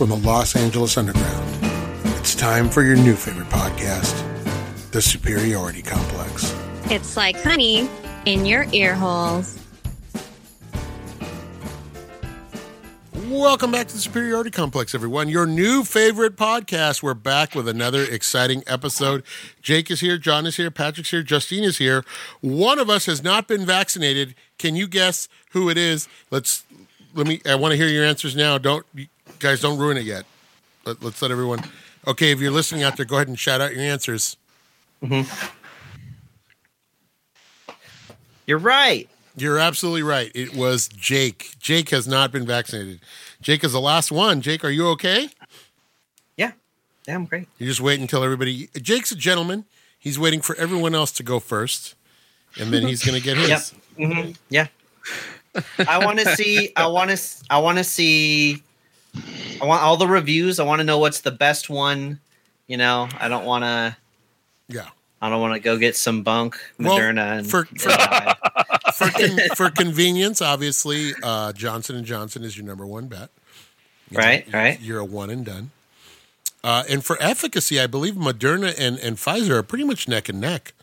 from the Los Angeles Underground. It's time for your new favorite podcast, The Superiority Complex. It's like honey in your ear holes. Welcome back to the Superiority Complex, everyone. Your new favorite podcast. We're back with another exciting episode. Jake is here, John is here, Patrick's here, Justine is here. One of us has not been vaccinated. Can you guess who it is? Let's let me. I want to hear your answers now. Don't you guys don't ruin it yet. Let, us let everyone. Okay, if you're listening out there, go ahead and shout out your answers. You're right. You're absolutely right. It was Jake. Jake has not been vaccinated. Jake is the last one. Jake, are you okay? Yeah. Yeah, I'm great. You just wait until everybody. Jake's a gentleman. He's waiting for everyone else to go first, and then he's going to get his. Yep. hmm Yeah. I want to see. I want to. I want to see. I want all the reviews. I want to know what's the best one. You know, I don't want to. Yeah. I don't want to go get some bunk Well, Moderna and for- for- die. For con- for convenience, obviously, uh, Johnson and Johnson is your number one bet. right, right. You're a one and done. Uh, and for efficacy, I believe Moderna and, and Pfizer are pretty much neck and neck.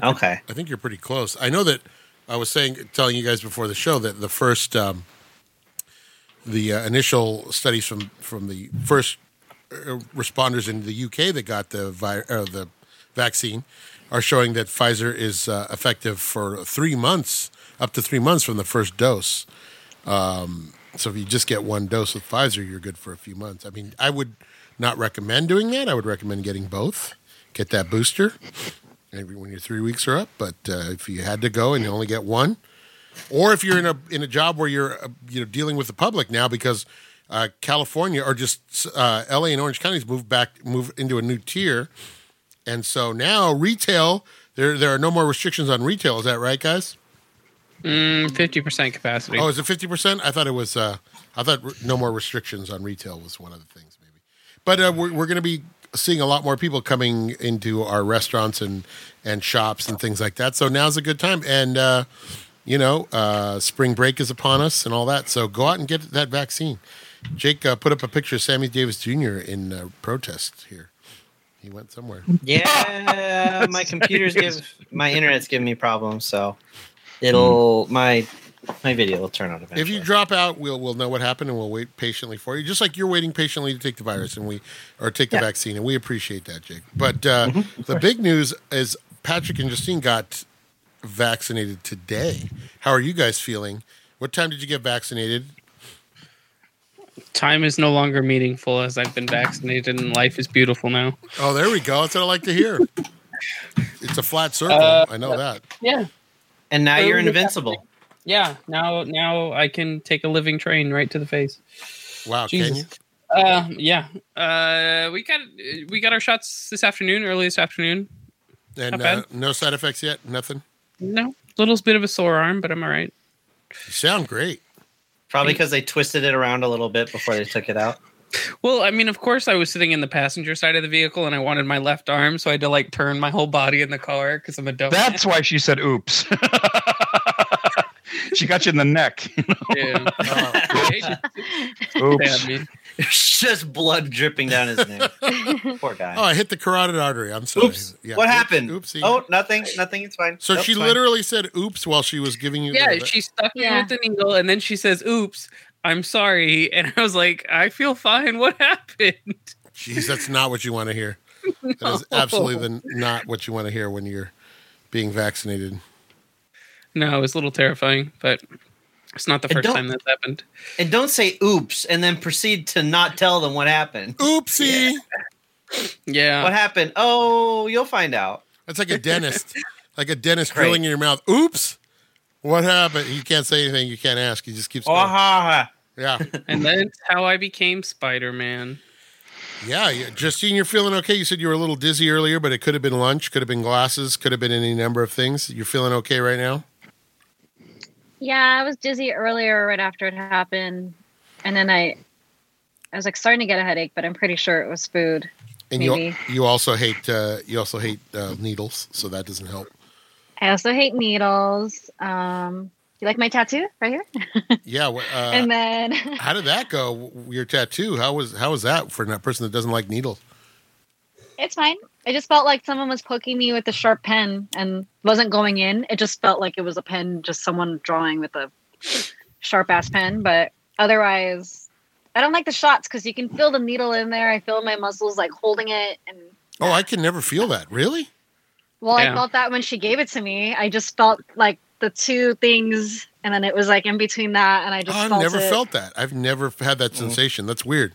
I Okay. I think you're pretty close. I know that I was saying, telling you guys before the show that the first, um, the uh, initial studies from from the first uh, responders in the UK that got the vi- uh, the vaccine are showing that Pfizer is uh, effective for three months, up to three months from the first dose. Um, so if you just get one dose with Pfizer, you're good for a few months. I mean, I would not recommend doing that. I would recommend getting both. Get that booster when your three weeks are up. But uh, if you had to go and you only get one, or if you're in a in a job where you're uh, you know dealing with the public now because uh, California or just uh, L.A. and Orange counties moved back move into a new tier, and so now retail there there are no more restrictions on retail. Is that right, guys? Fifty percent capacity. Oh, is it fifty percent? I thought it was. Uh, I thought re- no more restrictions on retail was one of the things, maybe. But uh, we're we're going to be seeing a lot more people coming into our restaurants and and shops and things like that. So now's a good time, and uh, you know, uh, spring break is upon us and all that. So go out and get that vaccine. Jake uh, put up a picture of Sammy Davis Jr. in uh, protest here. He went somewhere. Yeah, my computer's give my internet's giving me problems, so it'll my my video will turn on eventually. If you drop out, we'll we'll know what happened and we'll wait patiently for you. Just like you're waiting patiently to take the virus and we or take the Yeah. vaccine, and we appreciate that, Jake. But uh, the big news is Patrick and Justine got vaccinated today. How are you guys feeling? What time did you get vaccinated? Time is no longer meaningful as I've been vaccinated, and life is beautiful now. Oh, there we go. That's what I like to hear. It's a flat circle. Uh, I know that. Yeah, and now you're Early- invincible. yeah. Now, now I can take a living train right to the face. Wow, can you? Jesus. Uh, yeah. Uh, we got we got our shots this afternoon, early this afternoon. And Not bad. uh, no side effects yet. Nothing. No, a little bit of a sore arm, but I'm all right. You sound great. Probably because they twisted it around a little bit before they took it out. Well, I mean, of course, I was sitting in the passenger side of the vehicle, and I wanted my left arm, so I had to like turn my whole body in the car because I'm a dumb. That's why she said oops. she got you in the neck. Yeah. Oh, oops. Stab me. It's just blood dripping down his neck. Poor guy. oh, I hit the carotid artery. I'm sorry. Oops. Yeah. What happened? Oopsie. Oh, nothing. Nothing. It's fine. So Nope, she it's fine. literally said "oops" while she was giving you. Yeah, she stuck me Yeah. with the needle, and then she says, "Oops, I'm sorry," and I was like, "I feel fine. What happened?" Jeez, that's not what you want to hear. That is absolutely the, not what you want to hear when you're being vaccinated. No, it was a little terrifying, but it's not the first time that's happened. And don't say oops and then proceed to not tell them what happened. Oopsie! Yeah, What happened? Oh, you'll find out. That's like a dentist, like a dentist Great. drilling in your mouth. Oops! What happened? You can't say anything. You can't ask. He just keeps Oh, ha, ha. Yeah, and that's how I became Spider Man. yeah, yeah. Justine, you're feeling okay. You said you were a little dizzy earlier, but it could have been lunch, could have been glasses, could have been any number of things. You're feeling okay right now. Yeah, I was dizzy earlier right after it happened. And then I I was like starting to get a headache, but I'm pretty sure it was food. And you you also hate uh, you also hate uh, needles, so that doesn't help. I also hate needles. Um You like my tattoo right here? Yeah. Uh, and then how did that go? Your tattoo? How was how was that for a person that doesn't like needles? it's fine. I just felt like someone was poking me with a sharp pen and wasn't going in. It just felt like it was a pen, just someone drawing with a sharp ass pen. But otherwise, I don't like the shots because you can feel the needle in there. I feel my muscles like holding it. And Oh, I can never feel that. Really? well, Yeah. I felt that when she gave it to me. I just felt like the two things, and then it was like in between that, and I Oh, just I've felt never it. felt that. I've never had that mm. sensation. That's weird.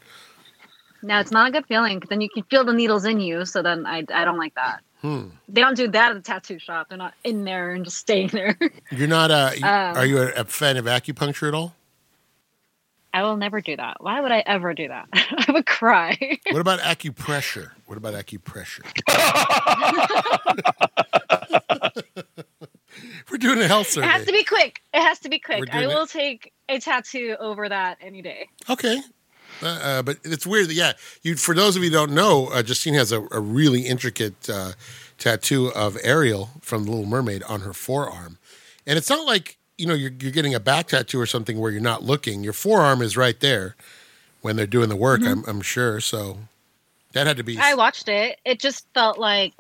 No, it's not a good feeling. Then you can feel the needles in you. So then I, I don't like that. Hmm. They don't do that at the tattoo shop. They're not in there and just staying there. You're not. Uh, you- Um, are you a, a fan of acupuncture at all? I will never do that. Why would I ever do that? I would cry. What about acupressure? What about acupressure? We're doing a health survey. it has to be quick. It has to be quick. I it- will take a tattoo over that any day. Okay. Uh, but it's weird. that- Yeah, you. For those of you who don't know, uh, Justine has a, a really intricate uh, tattoo of Ariel from The Little Mermaid on her forearm, and it's not like you know you're you're getting a back tattoo or something where you're not looking. Your forearm is right there when they're doing the work. I'm I'm sure. So that had to be. Mm-hmm. I watched it. It just felt like,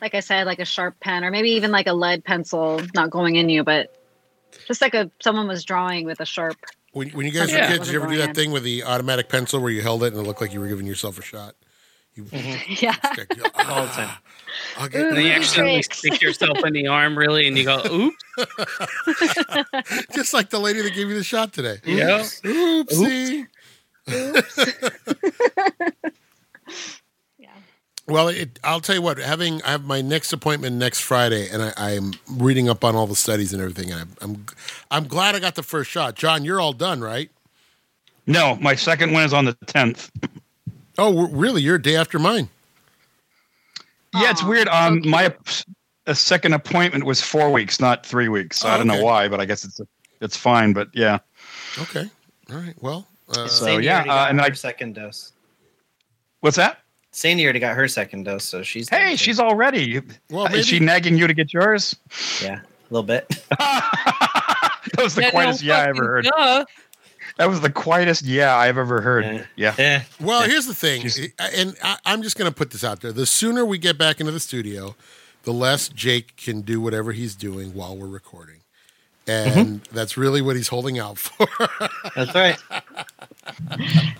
like I said, like a sharp pen or maybe even like a lead pencil, not going in you, but just like a someone was drawing with a sharp. When, when you guys Yeah. were kids, did you ever do that Wasn't thing with the automatic pencil where you held it and it looked like you were giving yourself a shot? You, Yeah. all the time. Ah, I'll get- And then you Ooh, accidentally stick yourself in the arm, really, and you go, "Oops." just like the lady that gave you the shot today. Yeah. Oopsie. Yeah. Well, it, I'll tell you what. Having I have my next appointment next Friday, and I, I'm reading up on all the studies and everything. And I'm, I'm I'm glad I got the first shot. John, you're all done, right? No, my second one is on the 10th. Oh, really? You're a day after mine. Yeah, it's weird. Um, cute. my a second appointment was four weeks, not three weeks. So Oh, I don't okay. know why, but I guess it's it's fine. But yeah, Okay. All right. Well, uh, So, yeah, uh, and her I- second dose. what's that? Sandy already got her second dose, so she's Hey, done she's all ready. well, Is she maybe, nagging you to get yours? yeah, a little bit. that was the Yeah, no quietest yeah I fucking ever heard. duh. That was the quietest yeah I've ever heard. Yeah. Yeah. yeah, well. Here's the thing, She's- and I, I'm just going to put this out there: the sooner we get back into the studio, the less Jake can do whatever he's doing while we're recording, and that's really what he's holding out for. that's right.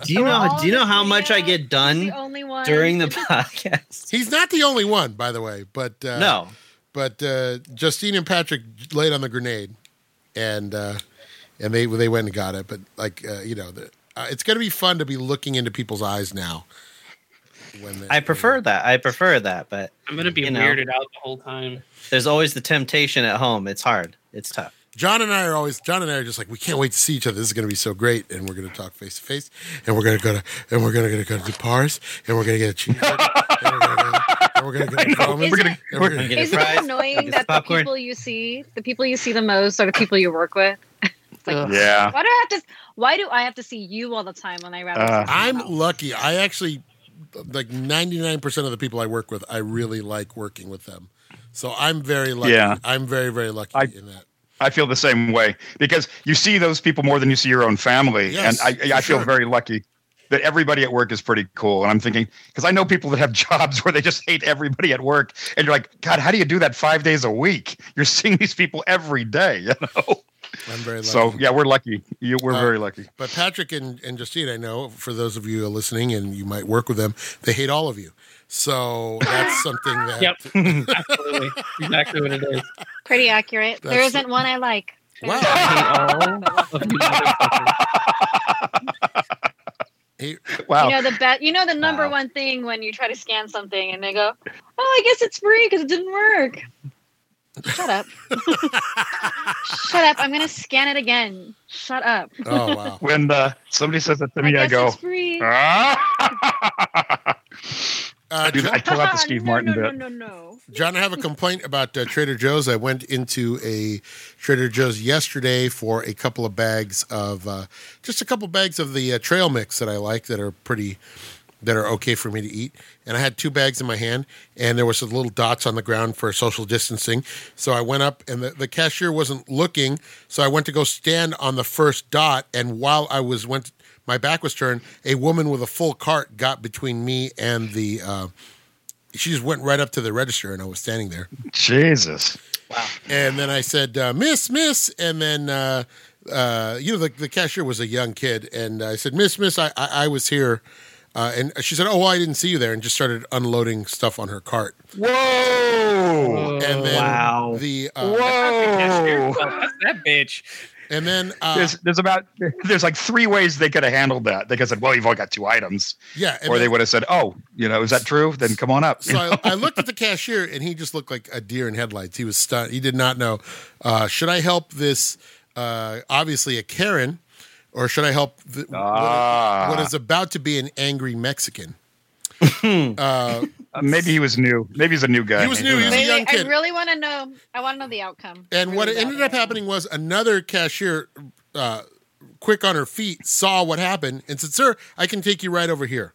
Do you So know? Do you know how much I get done The only one during the podcast? he's not the only one, by the way, but uh, no, but uh, Justine and Patrick laid on the grenade, and uh, and they they went and got it. But like uh, you know, the, uh, it's going to be fun to be looking into people's eyes now. When they, I prefer that. I prefer that, but I'm gonna be You know. weirded out the whole time. there's always the temptation at home. It's hard. It's tough. John and I are always John and I are just like we can't wait to see each other. This is going to be so great, and we're going to talk face to face, and we're going to go to and we're going to go to Pars, and we're going to get a cheeseburger, and we're going to and to I get know. We're gonna- we're gonna- getting Isn't it annoying that the people you see, the people you see the most, are the people you work with? Like, Yeah. why do I have to? Why do I have to see you all the time when I rather? Uh, I'm else? lucky. I actually like 99% of the people I work with, I really like working with them. So I'm very lucky. Yeah. I'm very very lucky I- in that. I feel the same way because you see those people more than you see your own family, Yes, and I, I feel sure. very lucky that everybody at work is pretty cool. And I'm thinking because I know people that have jobs where they just hate everybody at work, and you're like, God, how do you do that five days a week? You're seeing these people every day, you know. I'm very lucky. So yeah, we're lucky. You, we're Uh, very lucky. But Patrick and, and Justine, I know for those of you are listening and you might work with them, they hate all of you. So that's something that Yep, absolutely, exactly what it is. Pretty accurate. there That's- isn't one I like. Wow. I hate all of you motherfuckers. He- Wow. You know the bet. You know the number Wow. one thing when you try to scan something and they go, "Oh, I guess it's free because it didn't work." Shut up. Shut up. I'm gonna scan it again. Shut up. oh wow. when uh, somebody says that to me, I, guess go. it's free. Uh, Dude, Jo- I pull out the Steve Martin no, bit. No, no, no. John, I have a complaint about uh, Trader Joe's. I went into a Trader Joe's yesterday for a couple of bags of uh, just a couple bags of the uh, trail mix that I like that are pretty that are okay for me to eat. And I had two bags in my hand, and there was some little dots on the ground for social distancing. So I went up, and the, the cashier wasn't looking. So I went to go stand on the first dot, and while I was went, my back was turned. A woman with a full cart got between me and the. Uh, she just went right up to the register, and I was standing there. Jesus. Wow. And then I said, uh, "Miss, Miss," and then uh, uh, you know the, the cashier was a young kid, and I said, "Miss, Miss, I I, I was here," uh, and she said, "Oh, well, I didn't see you there," and just started unloading stuff on her cart. Whoa. And then Wow. the uh, Whoa. That bitch. And then uh, There's, there's about there's like three ways they could have handled that. They could have said, "Well, you've only got two items," yeah, or they would have said, "Oh, you know, is that true? Then come on up." So I, I looked at the cashier, and he just looked like a deer in headlights. He was stunned. He did not know. Uh, should I help this? Uh, obviously, a Karen, or should I help the, what- Ah. what is about to be an angry Mexican? Uh, maybe he was new. Maybe he's a new guy. He was new. He was a young kid. I really want to know. I want to know the outcome. And what ended bad. up happening was another cashier, uh, quick on her feet, saw what happened and said, "Sir, I can take you right over here.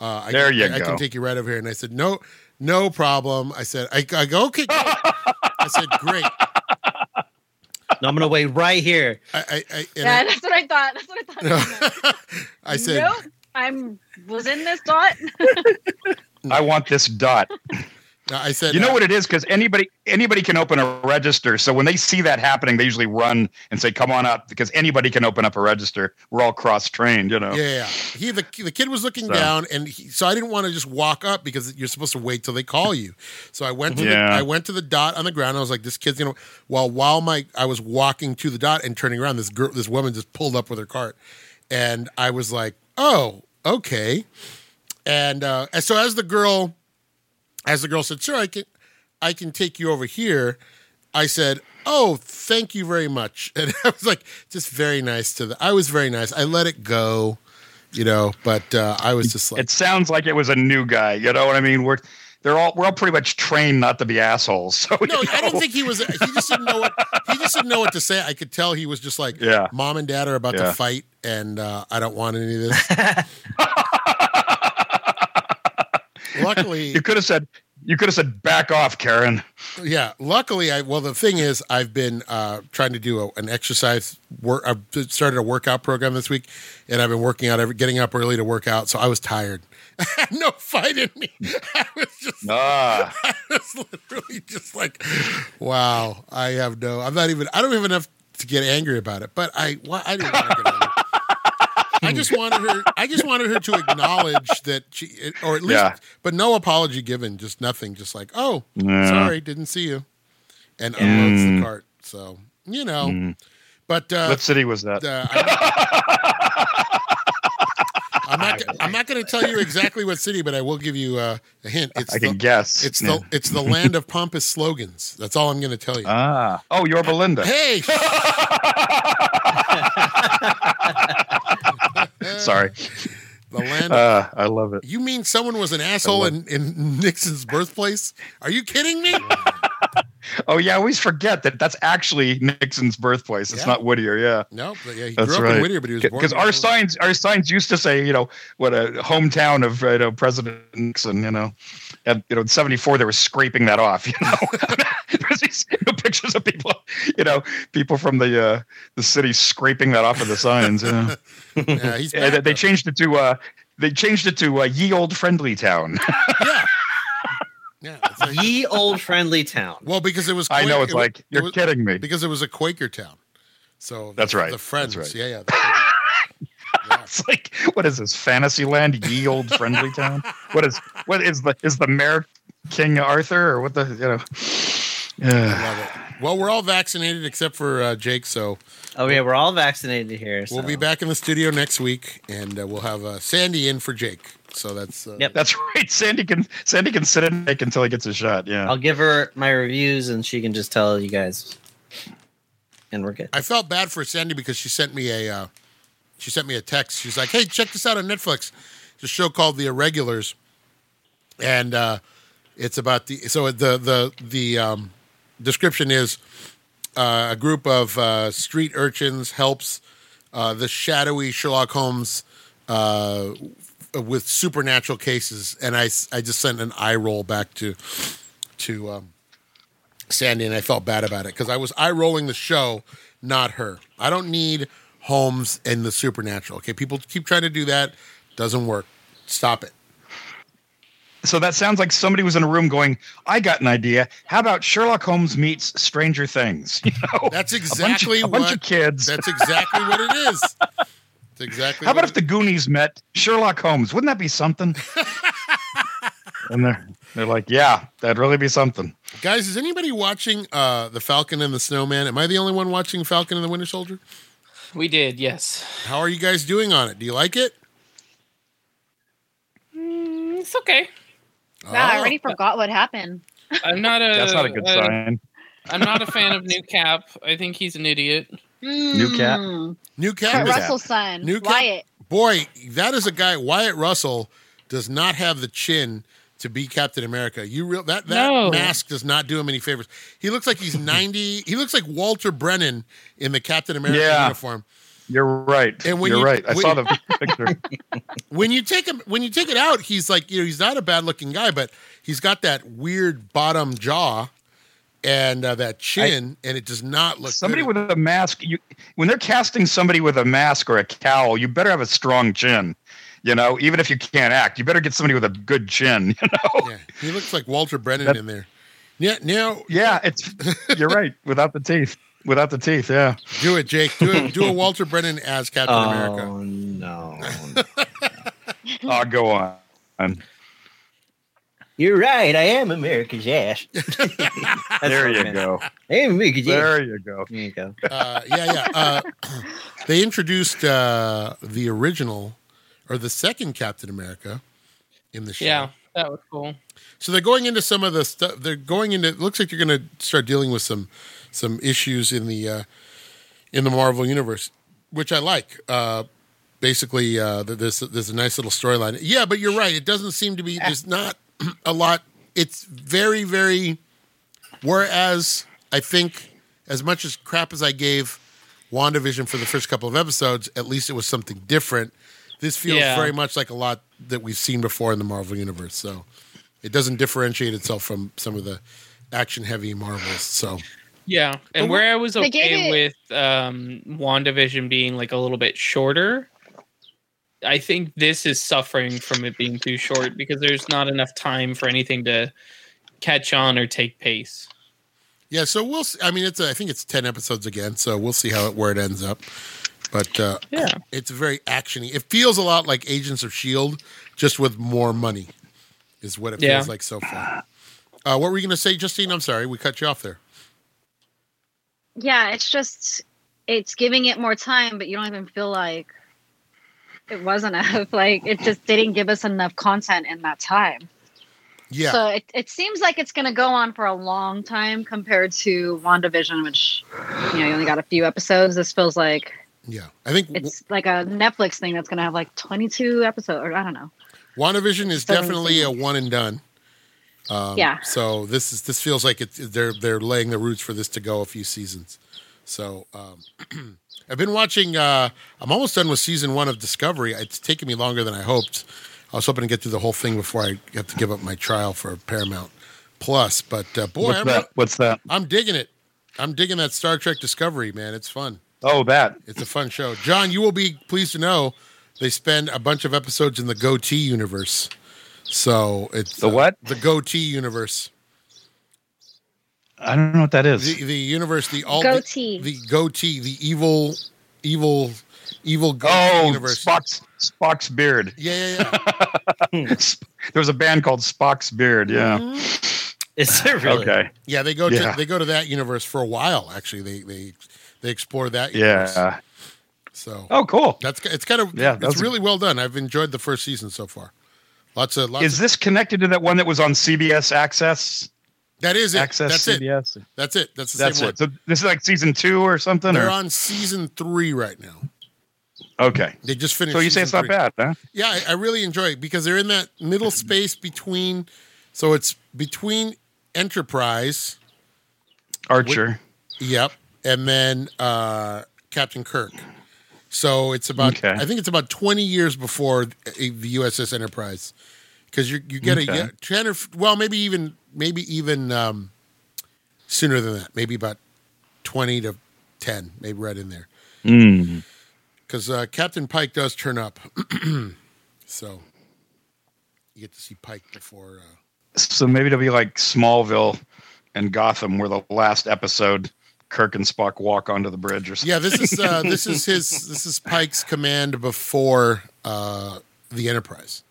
Uh, I There can, you I, I can take you right over here." And I said, "No, no problem." I said, "I, I go okay." great." I said, "Great." No, I'm gonna wait right here. I, I, I, and Yeah, that's what I thought. That's what I thought. I, I said, nope. I'm was in this dot. I want this dot. "I said, You know uh, what it is? Because anybody anybody can open a register. So when they see that happening, they usually run and say, "Come on up," because anybody can open up a register. We're all cross trained, you know. Yeah, yeah. He the the kid was looking So- down, and he, so I didn't want to just walk up because you're supposed to wait till they call you. So I went to the I went to the dot on the ground. I was like, this kid's gonna. Well, while my I was walking to the dot and turning around, this girl, this woman just pulled up with her cart, and I was like, oh, okay. And, uh, and so as the girl, as the girl said, sure, I can, I can take you over here. I said, "Oh, thank you very much." And I was like, just very nice to the. I was very nice. I let it go, you know, but uh, I was just like, It sounds like it was a new guy. You know what I mean? We're they're all we're all pretty much trained not to be assholes. So no, you I don't think he was. He just didn't know what. He just didn't know what to say. I could tell he was just like, Yeah. mom and dad are about to fight, and uh, I don't want any of this." Luckily, You could have said you could have said back off, Karen. Yeah, luckily, I well the thing is, I've been uh, trying to do a, an exercise work. I've started a workout program this week, and I've been working out, every, getting up early to work out. So I was tired. No fight in me. I was just, Ah, I was literally just like, wow. I have no. I'm not even. I don't have enough to get angry about it. But I, why I didn't want to get angry. I just wanted her. I just wanted her to acknowledge that she, or at least, Yeah. but no apology given. Just nothing. Just like, oh, Yeah. sorry, didn't see you, and unloads the cart. So you know, but uh, what city was that? uh, I'm not. I'm not going to tell you exactly what city, but I will give you uh, a hint. It's I the, can guess. It's Yeah. the it's the land of pompous slogans. That's all I'm going to tell you. ah. Oh, Yorba Linda. hey, Sorry. the land. Uh, I love it. you mean someone was an asshole in, in Nixon's birthplace? Are you kidding me? Oh yeah, I always forget that that's actually Nixon's birthplace. It's Yeah. not Whittier. Yeah. No, but yeah, he That's grew up right. in Whittier, but he was born Because our signs, our signs used to say, you know, what a hometown of you know, President Nixon. You know, and you know, in '74 they were scraping that off. You know, there's these you know, pictures of people, you know, people from the uh, the city scraping that off of the signs. You know, Yeah, he's and back, they changed it to uh, they changed it to uh, Ye Old Friendly Town. Yeah, yeah. like- Ye old friendly town. well, because it was. I know it's it like it you're was- kidding me. because it was a Quaker town. So That's the- right. The Friends, right. yeah, yeah. the yeah. It's like what is this Fantasyland? Ye Old Friendly Town. What is what is the is the mayor King Arthur or what the you know? Yeah. Love it. Well, we're all vaccinated except for uh, Jake, so Oh yeah, we're all vaccinated here. So. we'll be back in the studio next week, and uh, we'll have uh, Sandy in for Jake. So that's uh, Yep. That's right. Sandy can Sandy can sit and make until he gets a shot. Yeah. I'll give her my reviews and she can just tell you guys. And we're good. I felt bad for Sandy because she sent me a uh, she sent me a text. She's like, "Hey, check this out on Netflix. It's a show called The Irregulars, and uh, it's about the so the the the um, description is uh, a group of uh, street urchins helps uh, the shadowy Sherlock Holmes uh, with supernatural cases, and I, I just sent an eye roll back to to um, Sandy, and I felt bad about it because I was eye rolling the show, not her. I don't need Holmes and the supernatural. Okay, people keep trying to do that, doesn't work. Stop it. So that sounds like somebody was in a room going, "I got an idea. How about Sherlock Holmes meets Stranger Things?" You know, That's A bunch of- exactly a bunch, what- of kids. That's exactly what it is. It's exactly. How about if the Goonies met Sherlock Holmes? Wouldn't that be something? and they're they're like, "Yeah, that'd really be something." guys? Is anybody watching uh, the Falcon and the Snowman? Am I the only one watching Falcon and the Winter Soldier? We did, yes. How are you guys doing on it? Do you like it? Mm, It's okay. Wow, I Oh. already forgot what happened. I'm not a. That's not a good uh, sign. I'm not a fan of New Cap. I think he's an idiot. New cat? Mm. New Cap. New Cap. Russell's son, New Cap- Wyatt. Boy, that is a guy. Wyatt Russell does not have the chin to be Captain America. You real that that No. mask does not do him any favors. He looks like he's ninety. He looks like Walter Brennan in the Captain America Yeah. uniform. You're right. And when You're you- right. I when- saw the picture. When you take him, when you take it out, he's like you know he's not a bad looking guy, but he's got that weird bottom jaw and uh, that chin, and it does not look somebody good. with a mask. You when they're casting somebody with a mask or a cowl, you better have a strong chin. You know, even if you can't act, you better get somebody with a good chin. You know. Yeah, he looks like Walter Brennan That- in there. Yeah, now Yeah, it's you're right. Without the teeth. Without the teeth, yeah. do it, Jake. Do it. Do a Walter Brennan as Captain America. Oh no! Oh, go on. I'm- You're right. I am America's ass. There you go. I am America's ass. There you go. There you go. Uh, yeah, yeah. Uh, they introduced uh, the original or the second Captain America in the show. Yeah, that was cool. So they're going into some of the stuff. They're going into. It looks like you're going to start dealing with some some issues in the uh, in the Marvel universe, which I like. Uh, basically, uh, there's there's a nice little storyline. Yeah, but you're right. It doesn't seem to be. There's not a lot. It's very very. Whereas I think as much as crap as I gave WandaVision for the first couple of episodes, at least it was something different. This feels Yeah. very much like a lot that we've seen before in the Marvel universe. So it doesn't differentiate itself from some of the action heavy Marvels. So Yeah, and But where I was okay it- with um, WandaVision being like a little bit shorter, I think this is suffering from it being too short because there's not enough time for anything to catch on or take pace. yeah, so we'll. See. I mean, it's a, I think it's ten episodes again. So we'll see how it where it ends up. But uh, Yeah. it's very actiony. It feels a lot like Agents of Shield, just with more money. Is what it Yeah. feels like so far. Uh, what were you going to say, Justine? I'm sorry, we cut you off there. Yeah, it's just it's giving it more time, but you don't even feel like it was enough. Like it just didn't give us enough content in that time. Yeah, So it, it seems like it's going to go on for a long time compared to WandaVision, which you know you only got a few episodes. This feels like yeah. I think it's like a Netflix thing that's going to have like 22 episodes, or I don't know. WandaVision is Doesn't definitely a one and done. Um, Yeah. So this is this feels like it's they're they're laying the roots for this to go a few seasons. So um, I've been watching. Uh, I'm almost done with season one of Discovery. It's taken me longer than I hoped. I was hoping to get through the whole thing before I have to give up my trial for Paramount Plus. But uh, boy, What's I'm, that? What's that? I'm digging it. I'm digging that Star Trek Discovery, man. It's fun. Oh, that. It's a fun show. John, you will be pleased to know they spend a bunch of episodes in the Goatee universe. So it's The uh, what? The Goatee universe. I don't know what that is. The the universe, the all Goatee. the, goatee, the evil, evil, evil goatee oh, universe. Spock's Spock's beard. Yeah, yeah, yeah. there was a band called Spock's Beard. Yeah. Is it really? Okay. Yeah, they go Yeah. to they go to that universe for a while. Actually, they they they explore that. Universe. Yeah. So Oh, cool. that's it's kind of Yeah, it's that's a- really well done. I've enjoyed the first season so far. Lots of lots. Is of, this connected to that one that was on CBS Access? that is it. Access That's it. CBS. That's it. That's the That's same it. So this is like season two or something. They're or? on season three right now. Okay. They just finished. So you say it's not bad, huh? Yeah, I, I really enjoy it because they're in that middle space between. So it's between Enterprise, Archer. yep, and then uh, Captain Kirk, So it's about Okay. I think it's about twenty years before the the USS Enterprise, because you you get a Okay. yeah, ten or well maybe even maybe even um, sooner than that, maybe about twenty to ten, maybe right in there, Mm. because uh, Captain Pike does turn up, so you get to see Pike before. Uh, So maybe it'll be like Smallville and Gotham, where the last episode, Kirk and Spock walk onto the bridge or something. Yeah, this is uh, this is his this is Pike's command before uh, the Enterprise.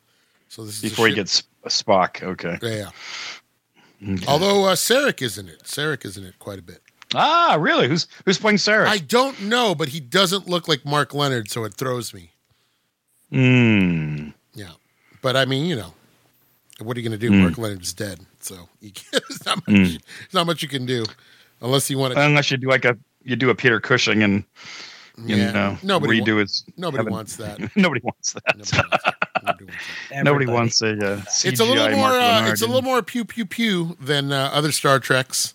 So this is Before he gets Spock. Okay. yeah. yeah. Although uh, Sarek is in it, Sarek is in it quite a bit. Ah, really? Who's who's playing Sarek? I don't know, but he doesn't look like Mark Lenard, so it throws me. Hmm. Yeah, but I mean, you know, what are you going to do? Mm. Mark Lenard's dead, so you can't, there's not much. Mm. There's not much you can do, unless you want to. Unless you do like a you do a Peter Cushing and you yeah, know nobody. redo wa- his. nobody heaven. wants that. Nobody wants that. Nobody wants that. Nobody wants that. Nobody wants a. Uh, CGI It's a little more. Uh, it's a little more pew pew pew than uh, other Star Treks.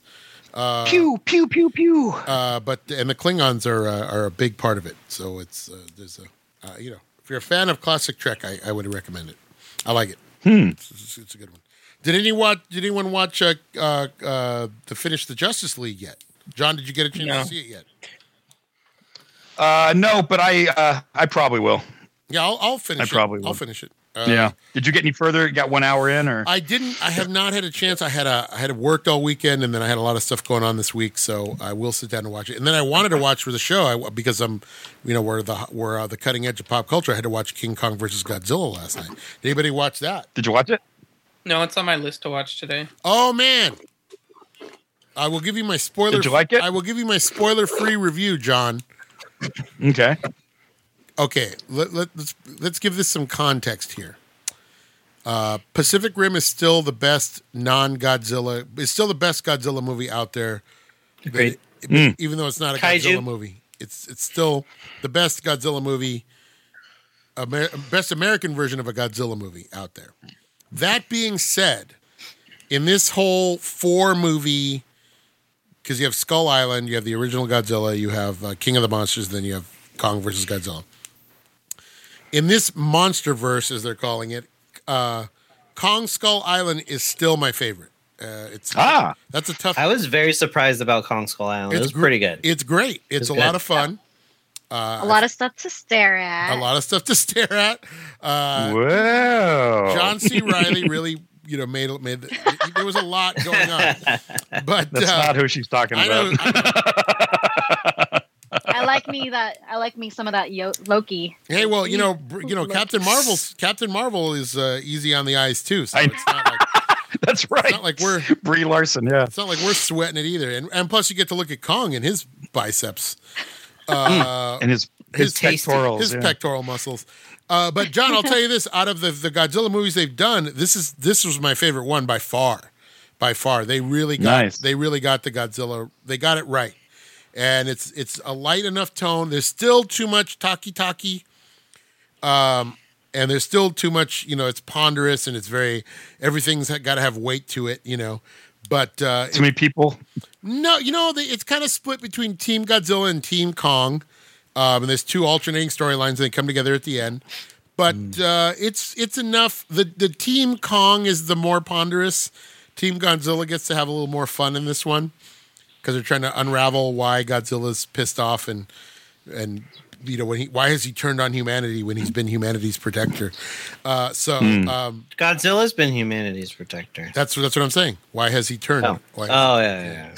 Uh, pew pew pew pew. uh, but and the Klingons are uh, are a big part of it. So it's uh, there's a uh, you know if you're a fan of classic Trek, I, I would recommend it. I like it. Hmm. It's, it's, it's a good one. Did anyone watch? Did anyone watch uh, uh, uh, to finish the Justice League yet? John, did you get a chance No. to see it yet? Uh, no, but I uh, I probably will. Yeah, I'll, I'll finish. I it. probably I'll will. finish it. Uh, yeah. Did you get any further? You got one hour in, or I didn't. I have not had a chance. I had a. I had worked all weekend, and then I had a lot of stuff going on this week. So I will sit down and watch it. And then I wanted to watch for the show I, because I'm, you know, we're the we're uh, the cutting edge of pop culture. I had to watch King Kong versus Godzilla last night. Did anybody watch that? did you watch it? No, it's on my list to watch today. Oh man, I will give you my spoiler. Did you like it? I will give you my spoiler free review, John. Okay. Okay, let, let, let's let's give this some context here. Uh, Pacific Rim is still the best non-Godzilla. It's still the best Godzilla movie out there. Agreed. But Hmm. it- Even though it's not a Kaiju. Godzilla movie, it's it's still the best Godzilla movie, Amer- best American version of a Godzilla movie out there. That being said, in this whole four movie, because you have Skull Island, you have the original Godzilla, you have uh, King of the Monsters, then you have Kong versus Godzilla. In this monster verse, as they're calling it, uh, Kong Skull Island is still my favorite. Uh, it's Ah. that's a tough. I was very surprised about Kong Skull Island. It was gr- pretty good. It's great. It's, It's a good. lot of fun. Uh, a lot of stuff to stare at. a lot of stuff to stare at. Uh, Wow. John C. Reilly really, you know, made made the, there was a lot going on, but That's uh, not who she's talking I know, about. I know. I like me that. I like me some of that Yo- Loki. Hey, well, you know, you know, Captain Marvel's Captain Marvel is uh, easy on the eyes too. So I it's not like That's right. It's not like we're- Brie Larson. Yeah. it's not like we're sweating it either. And and plus, you get to look at Kong and his biceps, uh, And his his, his pectorals. his yeah. pectoral muscles. Uh, but John, I'll tell you this: out of the the Godzilla movies they've done, this is this was my favorite one by far, by far. They really got Nice. they really got the Godzilla. They got it right, and it's it's a light enough tone. There's still too much talkie talkie, um, and there's still too much. You know, it's ponderous and it's very everything's got to have weight to it. You know, but uh, Too many people. no, you know, it's kind of split between Team Godzilla and Team Kong. Um, and there's two alternating storylines, and they come together at the end. But uh, it's it's enough. The the Team Kong is the more ponderous. Team Godzilla gets to have a little more fun in this one because they're trying to unravel why Godzilla's pissed off and and you know when he why has he turned on humanity when he's been humanity's protector. Uh, so um, Godzilla's been humanity's protector. that's that's what I'm saying. Why has he turned? Oh, Why- oh yeah, yeah.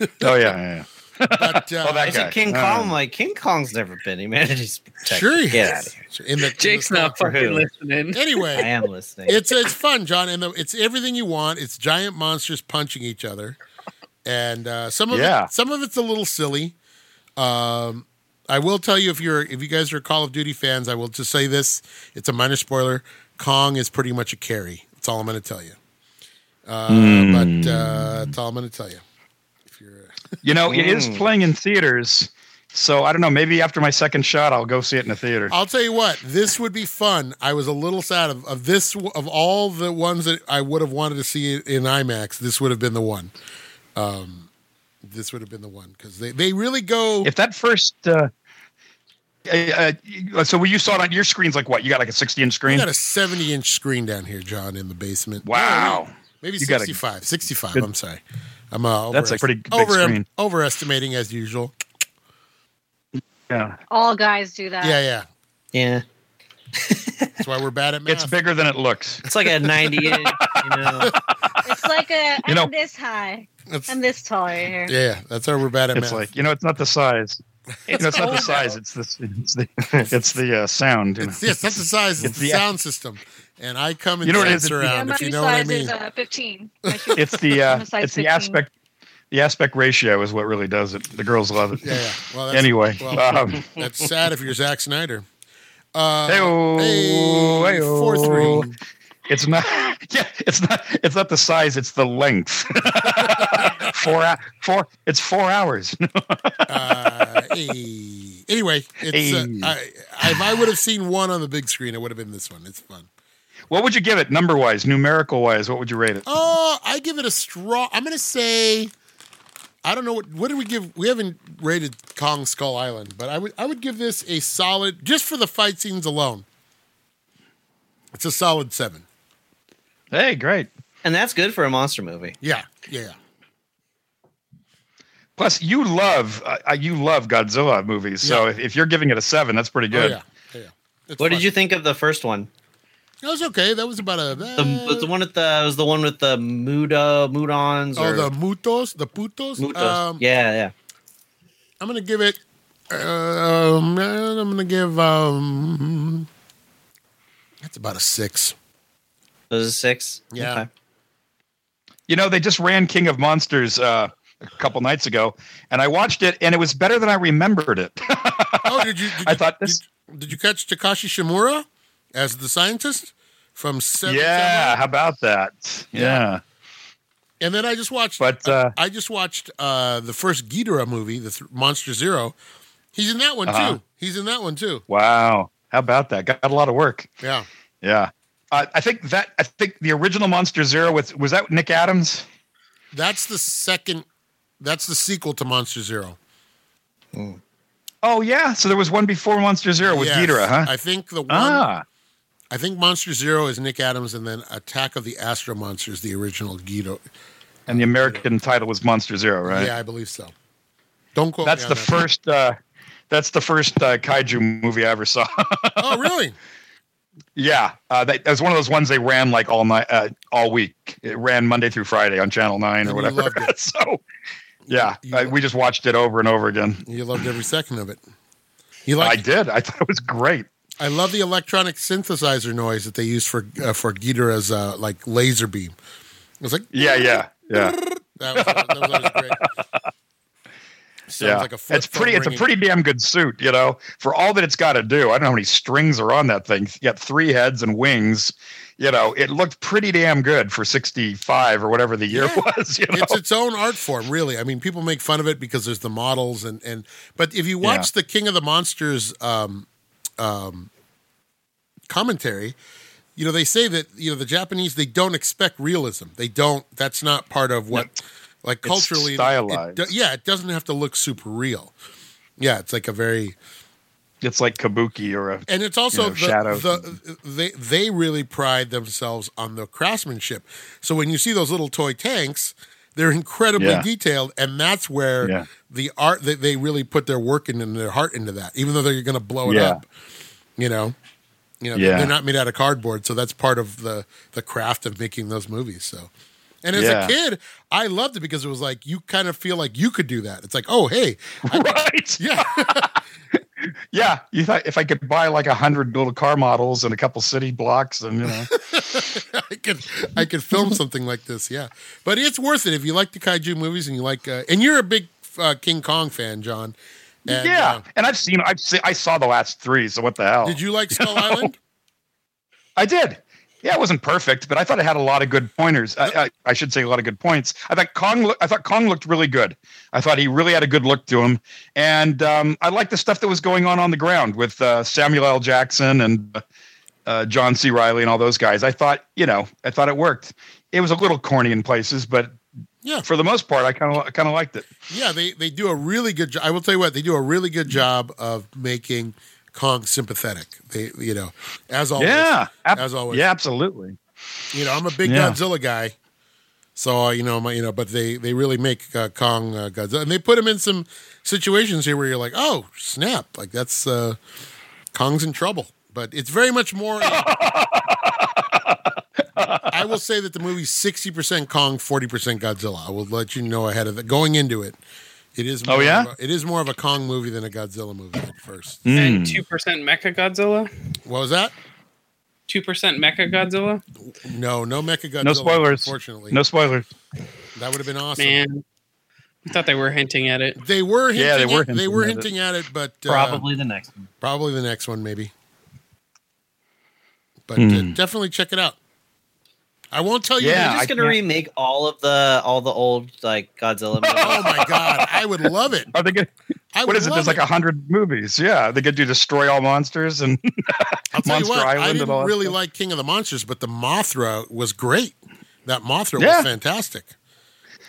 yeah. Oh yeah, yeah. yeah. But, uh, Oh, that I guy. King Uh, Kong. I'm like King Kong's never been humanity's protector. Sure, he Get has. out of here. Sure. In the, in the Jake's not fucking who? listening. I am listening. it's it's fun, John, and the, it's everything you want. It's giant monsters punching each other, and uh, some of Yeah. it, some of it's a little silly. Um, I will tell you if you're if you guys are Call of Duty fans, I will just say this: it's a minor spoiler. Kong is pretty much a carry. That's all I'm going to tell you. Uh, But uh, that's all I'm going to tell you. If you're You know, it is Mm. playing in theaters. So I don't know. Maybe after my second shot, I'll go see it in a theater. I'll tell you what, this would be fun. I was a little sad of, of this of all the ones that I would have wanted to see in IMAX. This would have been the one. Um, this would have been the one because they, they really go. If that first, uh, uh, uh, so when you saw it on your screen's like what? You got like a 60 inch screen? I got a 70 inch screen down here, John, in the basement. Wow. No, maybe You got a 65. 65. good- I'm sorry. I'm uh, That's a pretty big over, screen. overestimating as usual. Yeah. All guys do that. Yeah, yeah. Yeah, That's why we're bad at math. It's bigger than it looks. it's like a ninety inch. You know, It's like a You know- I'm this high. I'm this tall right here. yeah, yeah, that's why we're bad at It's math. like, you know, it's not the size. You know, it's not the size. It's the it's the it's the uh, sound. You know? It's, yes, that's the size. It's, It's the the- sound system. And I come and You know what it dance is? It's the- Yeah, around, my if you shoe know what I size mean. is uh, 15. My It's the uh, a size it's the aspect the aspect ratio is what really does it. The girls love it. yeah, yeah. Well, that's, Anyway, well, um, that's sad if you're Zack Snyder. Uh, Hey-o, hey, hey-o. four three. it's not. Yeah, it's not. It's not the size. It's the length. four hou- four. It's four hours. Uh, hey. Anyway, it's uh, I, if I would have seen one on the big screen, it would have been this one. It's fun. what would you give it, number wise, numerical wise? What would you rate it? Oh, I give it a straw. I'm gonna say, I don't know what. What did we give? We haven't rated Kong Skull Island, but I would I would give this a solid just for the fight scenes alone. It's a solid seven. Hey, great. and that's good for a monster movie. Yeah, yeah, yeah. Plus, you love uh, uh, you love Godzilla movies, so Yeah. if, if you're giving it a seven, that's pretty Oh good. yeah, yeah. What fun. did you think of the first one? That was okay. That was about a. The, the one with the was the one with the Muda Mudons oh, or the mutos, the putos. Mutos. Um, yeah, yeah. I'm gonna give it. Um, I'm gonna give. Um, that's about a six. Those are six. Yeah. Okay. You know, they just ran King of Monsters uh, a couple nights ago, and I watched it, and it was better than I remembered it. Oh, did you? Did I you- thought this- Did, did you catch Takashi Shimura as the scientist from Seven yeah, how about that? Yeah, And then I just watched. But, uh, I just watched uh, the first Ghidorah movie, the th- Monster Zero. He's in that one Uh-huh. too. He's in that one too. wow, how about that? Got a lot of work. Yeah. Yeah, uh, I think that I think the original Monster Zero with was that Nick Adams. That's the second. That's the sequel to Monster Zero. Oh yeah, so there was one before Monster Zero with Yes. Ghidorah, huh? I think the one. ah, I think Monster Zero is Nick Adams, and then Attack of the Astro Monsters, the original Guido. and the American title was Monster Zero, right? Yeah, I believe so. Don't quote. That's the that. first. Uh, that's the first uh, kaiju movie I ever saw. Oh, really? yeah, uh, that, that was one of those ones they ran like all night, uh, all week. It ran Monday through Friday on Channel Nine And or whatever. loved it. so, yeah, uh, we just watched it over and over again. You loved every second of it. You I did. I thought it was great. I, love the electronic synthesizer noise that they use for uh, for Ghidorah's uh, like laser beam. It was like Yeah, yeah, yeah, that was, that was always great. Sounds yeah. like a it's pretty. It's a pretty damn good suit, you know, for all that it's got to do. I don't know how many strings are on that thing. You got three heads and wings. You know, it looked pretty damn good for '65 or whatever the year Yeah. was. You know? it's its own art form, really. I mean, people make fun of it because there's the models and and but if you watch the King of the Monsters um, um, commentary, you know they say that you know the Japanese they don't expect realism. They don't. That's not part of what like culturally. it- stylized. it do- yeah, it doesn't have to look super real. Yeah, it's like a very it's like kabuki or a and it's also know, the, shadows the they they really pride themselves on the craftsmanship. So when you see those little toy tanks, they're incredibly Yeah. detailed, and that's where Yeah. the art that they really put their work in and their heart into that. Even though they're going to blow it Yeah. up, you know, you know, Yeah. they're not made out of cardboard, so that's part of the the craft of making those movies. So. And as Yeah. a kid, I loved it because it was like you kind of feel like you could do that. It's like, oh, hey, I- right. yeah, Yeah, you thought if I could buy like a hundred little car models and a couple city blocks, and you know, I could I could film something like this, yeah. But it's worth it if you like the kaiju movies and you like uh, and you're a big uh, King Kong fan, John. And, yeah. uh, and I've seen, I've seen, I saw the last three. So what the hell? did you like Skull Island? I did. Yeah, it wasn't perfect, but I thought it had a lot of good pointers. I, I, I should say a lot of good points. I thought Kong. I thought Kong looked really good. I thought he really had a good look to him, and um, I liked the stuff that was going on on the ground with uh, Samuel L. Jackson and uh, John C. Reilly and all those guys. I thought, you know, I thought it worked. It was a little corny in places, but Yeah. for the most part, I kind of kind of liked it. Yeah, they they do a really good job. I will tell you what, they do a really good job of making Kong sympathetic. They, you know, as always. yeah, ab- as always. yeah, absolutely. You know, I'm a big Yeah. Godzilla guy. So uh, you know, my, you know, but they they really make uh, Kong uh, Godzilla, and they put him in some situations here where you're like, oh snap, like that's uh, Kong's in trouble. But it's very much more. I will say that the movie's sixty percent Kong, forty percent Godzilla. I will let you know ahead of that. Going into it, it is. More Oh, yeah? of a- it is more of a Kong movie than a Godzilla movie at first. And Mm. two percent Mecha Godzilla. What was that? Two percent Mecha Godzilla. No, no Mecha Godzilla. No spoilers. Unfortunately, No spoilers. that would have been awesome. Man, I thought they were hinting at it. They were hinting Yeah, they at, were they hinting were at it. hinting at it, but uh, Probably the next one. probably the next one, maybe. But Hmm. uh, definitely check it out. I won't tell you. Yeah, They're just gonna remake all of the all the old like Godzilla movies. oh my god, I would love it. Are they good? I what is would is it? There's like a hundred movies. Yeah, they could do destroy all monsters and I'll tell you Monster what, I Island and didn't all really stuff. like King of the Monsters, but the Mothra was great. That Mothra Yeah. was fantastic.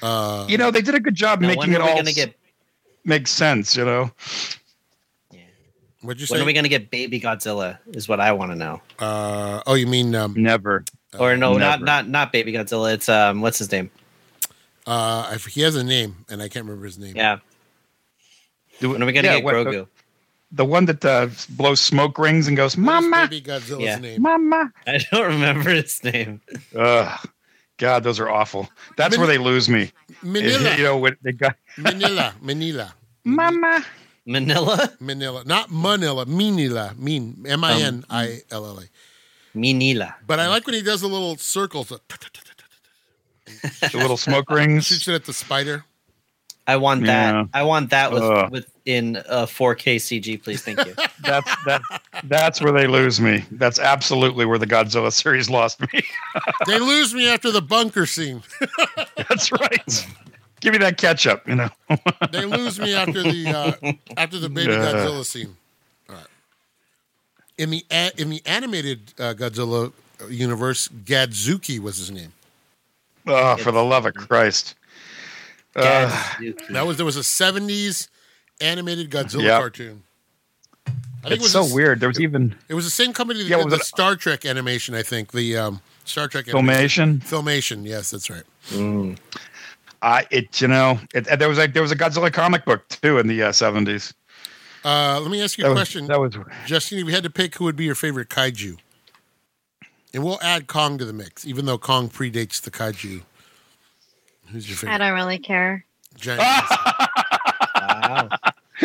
Uh, you know they did a good job making it are all gonna get make sense. You know, what'd you when say? are we gonna get Baby Godzilla? Is what I want to know. uh, oh, you mean um, never. Or no, not never. not not Baby Godzilla. It's um, what's his name? uh, I, he has a name, and I can't remember his name. Yeah. Do- When are we gonna yeah, get what- Grogu? The, the one that uh, blows smoke rings and goes, "Mama, Baby Godzilla's Yeah. name? Mama." I don't remember his name. Ugh. God, those are awful. That's where they lose me. Manila, You know what they got? Manila, Manila. Mama. Manila, Manila, not Manila, Manila, mean M I N I L L A. Minilla. But I like when he does the little circles, The little smoke rings. shoots it at the spider. I want that. Yeah. I want that with Ugh. with in uh, 4K CG, please. Thank you. That's that. That's where they lose me. That's absolutely where the Godzilla series lost me. They lose me after the bunker scene. That's right. Give me that ketchup. You know. They lose me after the uh, after the baby Yeah. Godzilla scene. All right. In the in the animated uh, Godzilla universe, Godzooky was his name. Oh, for the love of Christ. Uh, That was there was a '70s animated Godzilla Yep. cartoon. I think it it's was so the- weird. There was even It was the same company that Yeah, did the it- Star Trek animation. I think the um, Star Trek animation. filmation. Filmation. Yes, that's right. Mm. Uh, it you know it, there was like there was a Godzilla comic book too in the uh, seventies. Uh, let me ask you that a was, question, That was Justine. If you had to pick, who would be your favorite kaiju? And we'll add Kong to the mix, even though Kong predates the kaiju. Who's your favorite? I don't really care. Giant. Wow.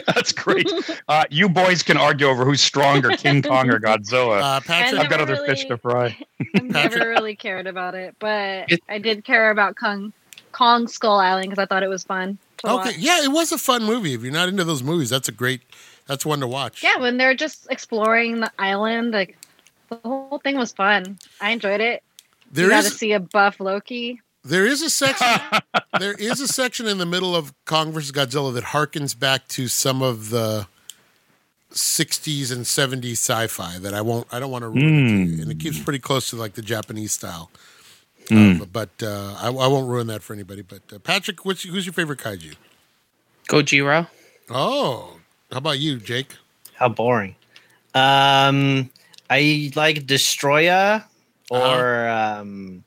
that's great. Uh, you boys can argue over who's stronger, King Kong or Godzilla. Uh, Patrick. I've got never other fish to fry. I've never really cared about it, but It- I did care about Kong, Kong Skull Island because I thought it was fun. To Okay, watch. yeah, it was a fun movie. If you're not into those movies, that's a great. That's one to watch. Yeah, when they're just exploring the island, like the whole thing was fun. I enjoyed it. there you got to see a buff Loki. there is a section there is a section in the middle of Kong versus Godzilla that harkens back to some of the 60s and 70s sci-fi that I won't I don't want to ruin it to you. Hmm. and it keeps pretty close to like the Japanese style. Uh, but uh, I, I won't ruin that for anybody. But uh, Patrick, what's, who's your favorite kaiju? Gojira. Oh, how about you, Jake? How boring. Um, I like Destoroyah or um,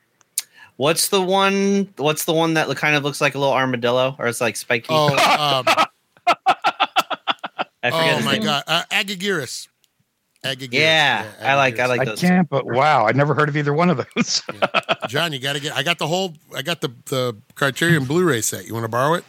what's the one? What's the one that kind of looks like a little armadillo or it's like spiky? Oh, um, I forget. oh my name. God, uh, Anguirus. Anguirus. Yeah, I like- I Anguirus. like I can't, but wow, I'd never heard of either one of those. John, you got to get. I got the whole. I got the the Criterion Blu-ray set. You want to borrow it?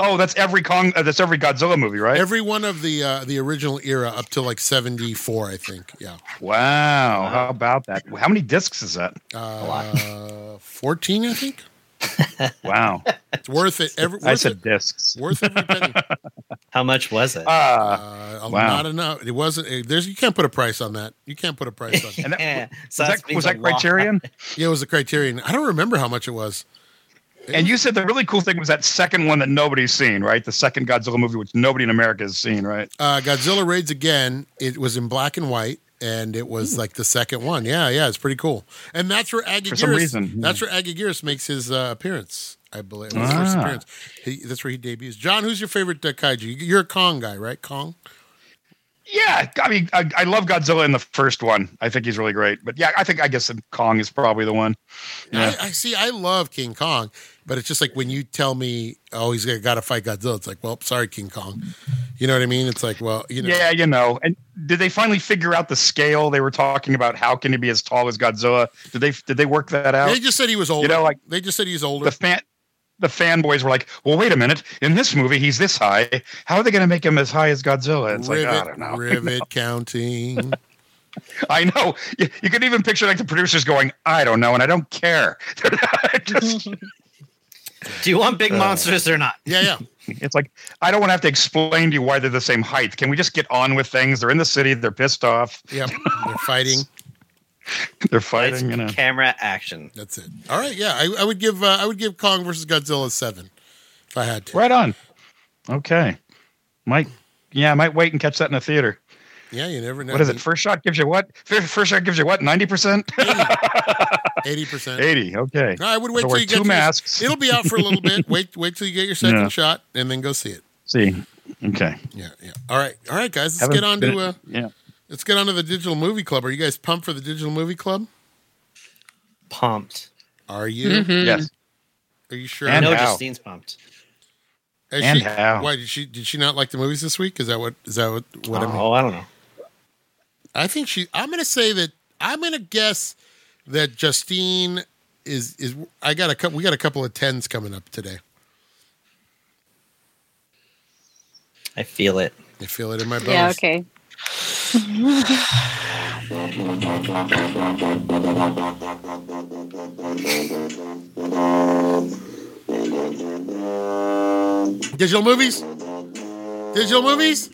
oh, that's every Kong. Uh, that's every Godzilla movie, right? Every one of the uh, the original era up to like seventy four, I think. Yeah, wow, how about that? How many discs is that? uh, fourteen, I think. Wow, It's worth it. Every worth I said it. discs. Worth every penny. How much was it? Ah, Uh, Wow. Not enough. It wasn't. It, there's. You can't put a price on that. You can't put a price on. it. and that, Yeah, was so that, was that. Criterion? Yeah, it was a Criterion. I don't remember how much it was. And you said the really cool thing was that second one that nobody's seen, right? The second Godzilla movie, which nobody in America has seen, right? Uh, Godzilla raids again. It was in black and white, and it was like the second one. Yeah, yeah, it's pretty cool. And that's where Anguirus. For some reason, yeah. That's where Anguirus makes his uh, appearance. I believe his first Ah. appearance. He, that's where he debuts. John, who's your favorite uh, kaiju? You're a Kong guy, right? Kong. Yeah, I mean, I, I love Godzilla in the first one. I think he's really great. But yeah, I think I guess Kong is probably the one. Yeah. I, I see. I love King Kong, but it's just like when you tell me, "Oh, he's got to fight Godzilla." It's like, well, sorry, King Kong. You know what I mean? It's like, well, you know, Yeah, you know. And did they finally figure out the scale? They were talking about how can he be as tall as Godzilla? Did they did they work that out? they just said he was older. You know, like- they just said he's older. the fan the fanboys were like, "Well, wait a minute. In this movie, he's this high. How are they going to make him as high as Godzilla?" It's rivet, like, I don't know. rivet counting. I know. You, you can even picture like the producers going, "I don't know," and I don't care. Just, Do you want big Uh, monsters or not? Yeah, yeah. it's like I don't want to have to explain to you why they're the same height. Can we just get on with things? They're in the city. They're pissed off. Yep. They're fighting. They're fighting. You know. camera, action. That's it. All right. Yeah, I, I would give uh, I would give Kong versus Godzilla seven if I had to. Right on. Okay. Might. Yeah, I might wait and catch that in a theater. Yeah, you never know. What is it? First shot gives you what? First first shot gives you what? Ninety percent. Eighty percent. Eighty. Okay. No, I would wait So till you get to- masks. It'll be out for a little bit. Wait, wait till you get your second Yeah. shot, and then go see it. See. Okay. Yeah, yeah. All right, all right, guys. Let's Haven't get on been- to uh, yeah. Let's get on to the digital movie club. Are you guys pumped for the digital movie club? Pumped. Are you? Mhm. Yes. Are you sure? I know how. Justine's pumped. Is and she- how. Why did she did she not like the movies this week? Is that what is that what what I mean? oh, I don't know. I think she. I'm going to say that. I'm going to guess that Justine is is. I got a couple. We got a couple of tens coming up today. I feel it. I feel it in my bones. Yeah, okay. Digital movies. Digital movies.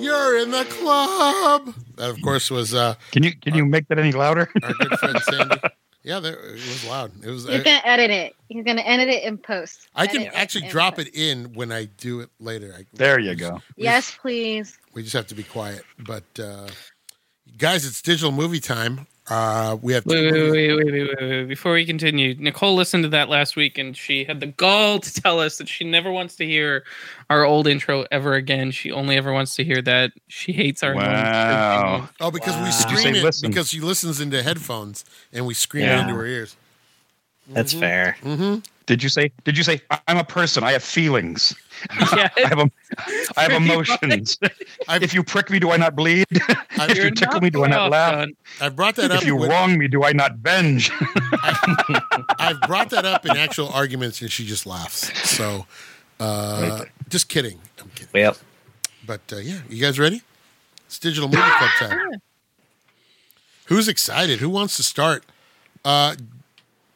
You're in the club. That, of course, was uh, Can you can you make that any louder? our good friend Sandy. Yeah, there, it was loud. It was. He's I, gonna edit it. He's gonna edit it in post. I can Edit actually in drop post. it in when I do it later. I, there you go. Yes, please. We just have to be quiet. But uh, guys, it's digital movie time. Uh, we have. Wait, wait, wait, wait, wait, wait, wait. Before we continue, Nicole listened to that last week and she had the gall to tell us that she never wants to hear our old intro ever again. She only ever wants to hear that. She hates our Wow. Oh, because we scream Did you say it listen? because she listens into headphones and we scream it into her ears. That's fair. Mm-hmm. Did you say? Did you say? "I- I'm a person. I have feelings. Yeah, I have. em- I have emotions. If you prick me, do I not bleed? I've, if you tickle me, do I not laugh? done. I've brought that up. If you when- wrong me, do I not venge? I've brought that up in actual arguments, and she just laughs. So, uh, just kidding. I'm kidding. Well, But uh, yeah, you guys ready? It's digital movie club time. Who's excited? Who wants to start? Uh,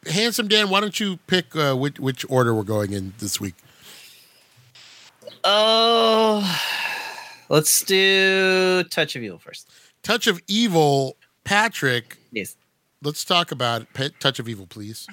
Handsome Dan, why don't you pick uh, which, which order we're going in this week? oh, let's do Touch of Evil first. Touch of Evil, Patrick. Yes. Let's talk about it. Touch of Evil, please.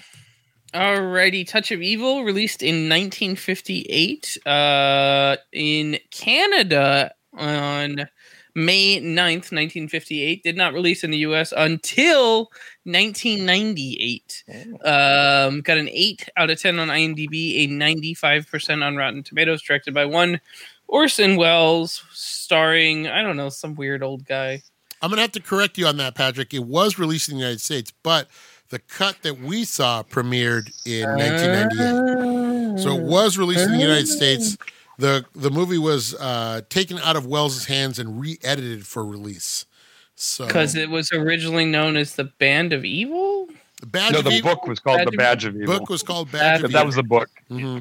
Alrighty, Touch of Evil, released in 1958 uh, in Canada on May 9th, 1958. Did not release in the US until 1998. Um, got an 8 out of 10 on IMDb, a 95% on Rotten Tomatoes, directed by one Orson Welles, starring, I don't know, some weird old guy. I'm going to have to correct you on that, Patrick. It was released in the United States, but the cut that we saw premiered in 1998. So it was released in the United States. The the movie was uh, taken out of Welles' hands and re-edited for release. So Because it was originally known as the Band of Evil? the Badge no, of the Evil book was called Badge The of- Badge of Evil. book was called Badge of that Evil. was the book. hmm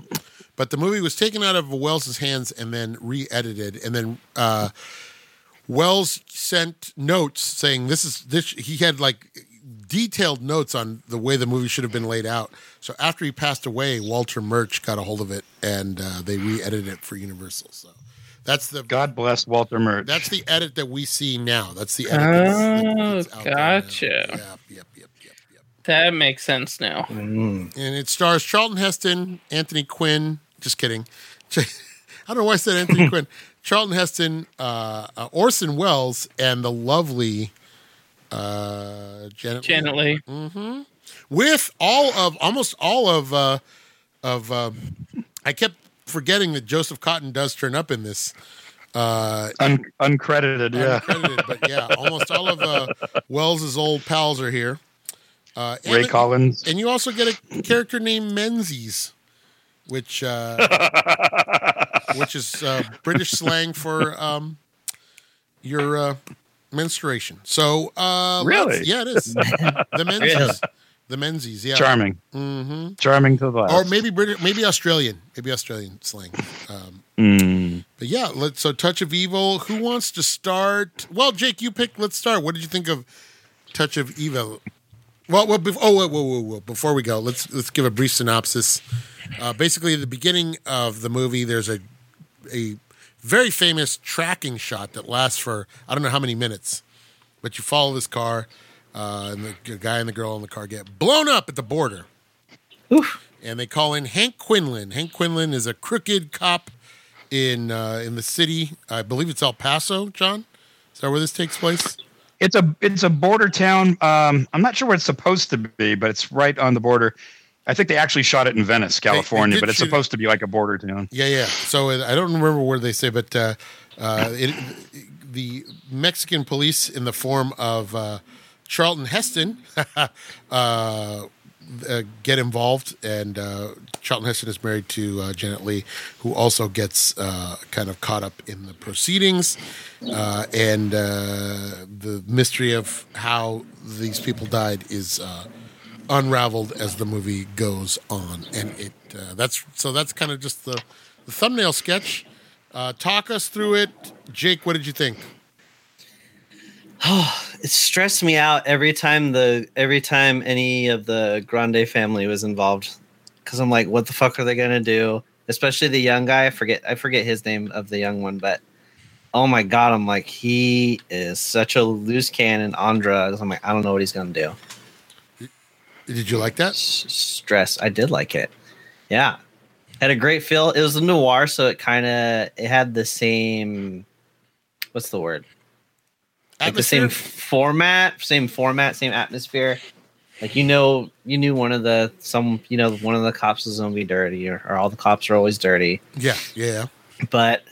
But the movie was taken out of Welles's hands and then re-edited, and then uh, Welles sent notes saying this is this. He had like detailed notes on the way the movie should have been laid out. So after he passed away, Walter Murch got a hold of it and uh, they re-edited it for Universal. So that's the God bless Walter Murch. that's the edit that we see now. That's the edit. that's- Oh, that's out gotcha. Yep, yep, yep, yep, yep. That makes sense now. Mm. and it stars Charlton Heston, Anthony Quinn. Just kidding. I don't know why I said Anthony Quinn. Charlton Heston, uh, uh, Orson Welles, and the lovely uh, Janet. Janet Leigh. hmm With all of almost all of uh, of uh, I kept forgetting that Joseph Cotten does turn up in this. Uh, Un- uncredited, yeah. uncredited, but yeah, almost all of uh, Welles's old pals are here. Uh, Ray it- Collins. and you also get a character named Menzies, which uh, which is uh, British slang for um, your uh, menstruation. So uh, Really? yeah, it is the Menzies. Really? The Menzies, yeah. Charming. hmm Charming to the last. Or maybe British, maybe Australian, maybe Australian slang. Um, Mm. but yeah, let's. So, Touch of Evil. Who wants to start? Well, Jake, you pick. Let's start. What did you think of Touch of Evil? Well, well bef- oh, whoa, whoa, whoa, whoa! Before we go, let's let's give a brief synopsis. Uh, basically, at the beginning of the movie, there's a a very famous tracking shot that lasts for I don't know how many minutes, but you follow this car, uh, and the guy and the girl in the car get blown up at the border Oof. and they call in Hank Quinlan. Hank Quinlan is a crooked cop in uh, in the city. I believe it's El Paso. John, is that where this takes place? It's a it's a border town. Um, I'm not sure where it's supposed to be, but it's right on the border. I think they actually shot it in Venice, they California, but it's shoot it- supposed to be like a border town. Yeah, yeah. So uh, I don't remember where they say, but uh, uh, it, the Mexican police, in the form of uh, Charlton Heston, uh, uh, get involved, and uh, Charlton Heston is married to uh, Janet Leigh, who also gets uh, kind of caught up in the proceedings, uh, and uh, the mystery of how these people died is. Unraveled as the movie goes on, and it uh, that's so that's kind of just the, the thumbnail sketch. Uh, talk us through it, Jake. What did you think? Oh, it stressed me out every time the every time any of the Grandi family was involved because I'm like, what the fuck are they gonna do? Especially the young guy. I forget I forget his name of the young one, but oh my god, I'm like, he is such a loose cannon on drugs. I'm like, I don't know what he's gonna do. Did you like that? S- stress. I did like it. Yeah, had a great feel. It was a noir, so it kind of it had the same. What's the word? like the same format, same format, same atmosphere. Like you know, you knew one of the some you know one of the cops is gonna be dirty, or, or all the cops are always dirty. Yeah, yeah. But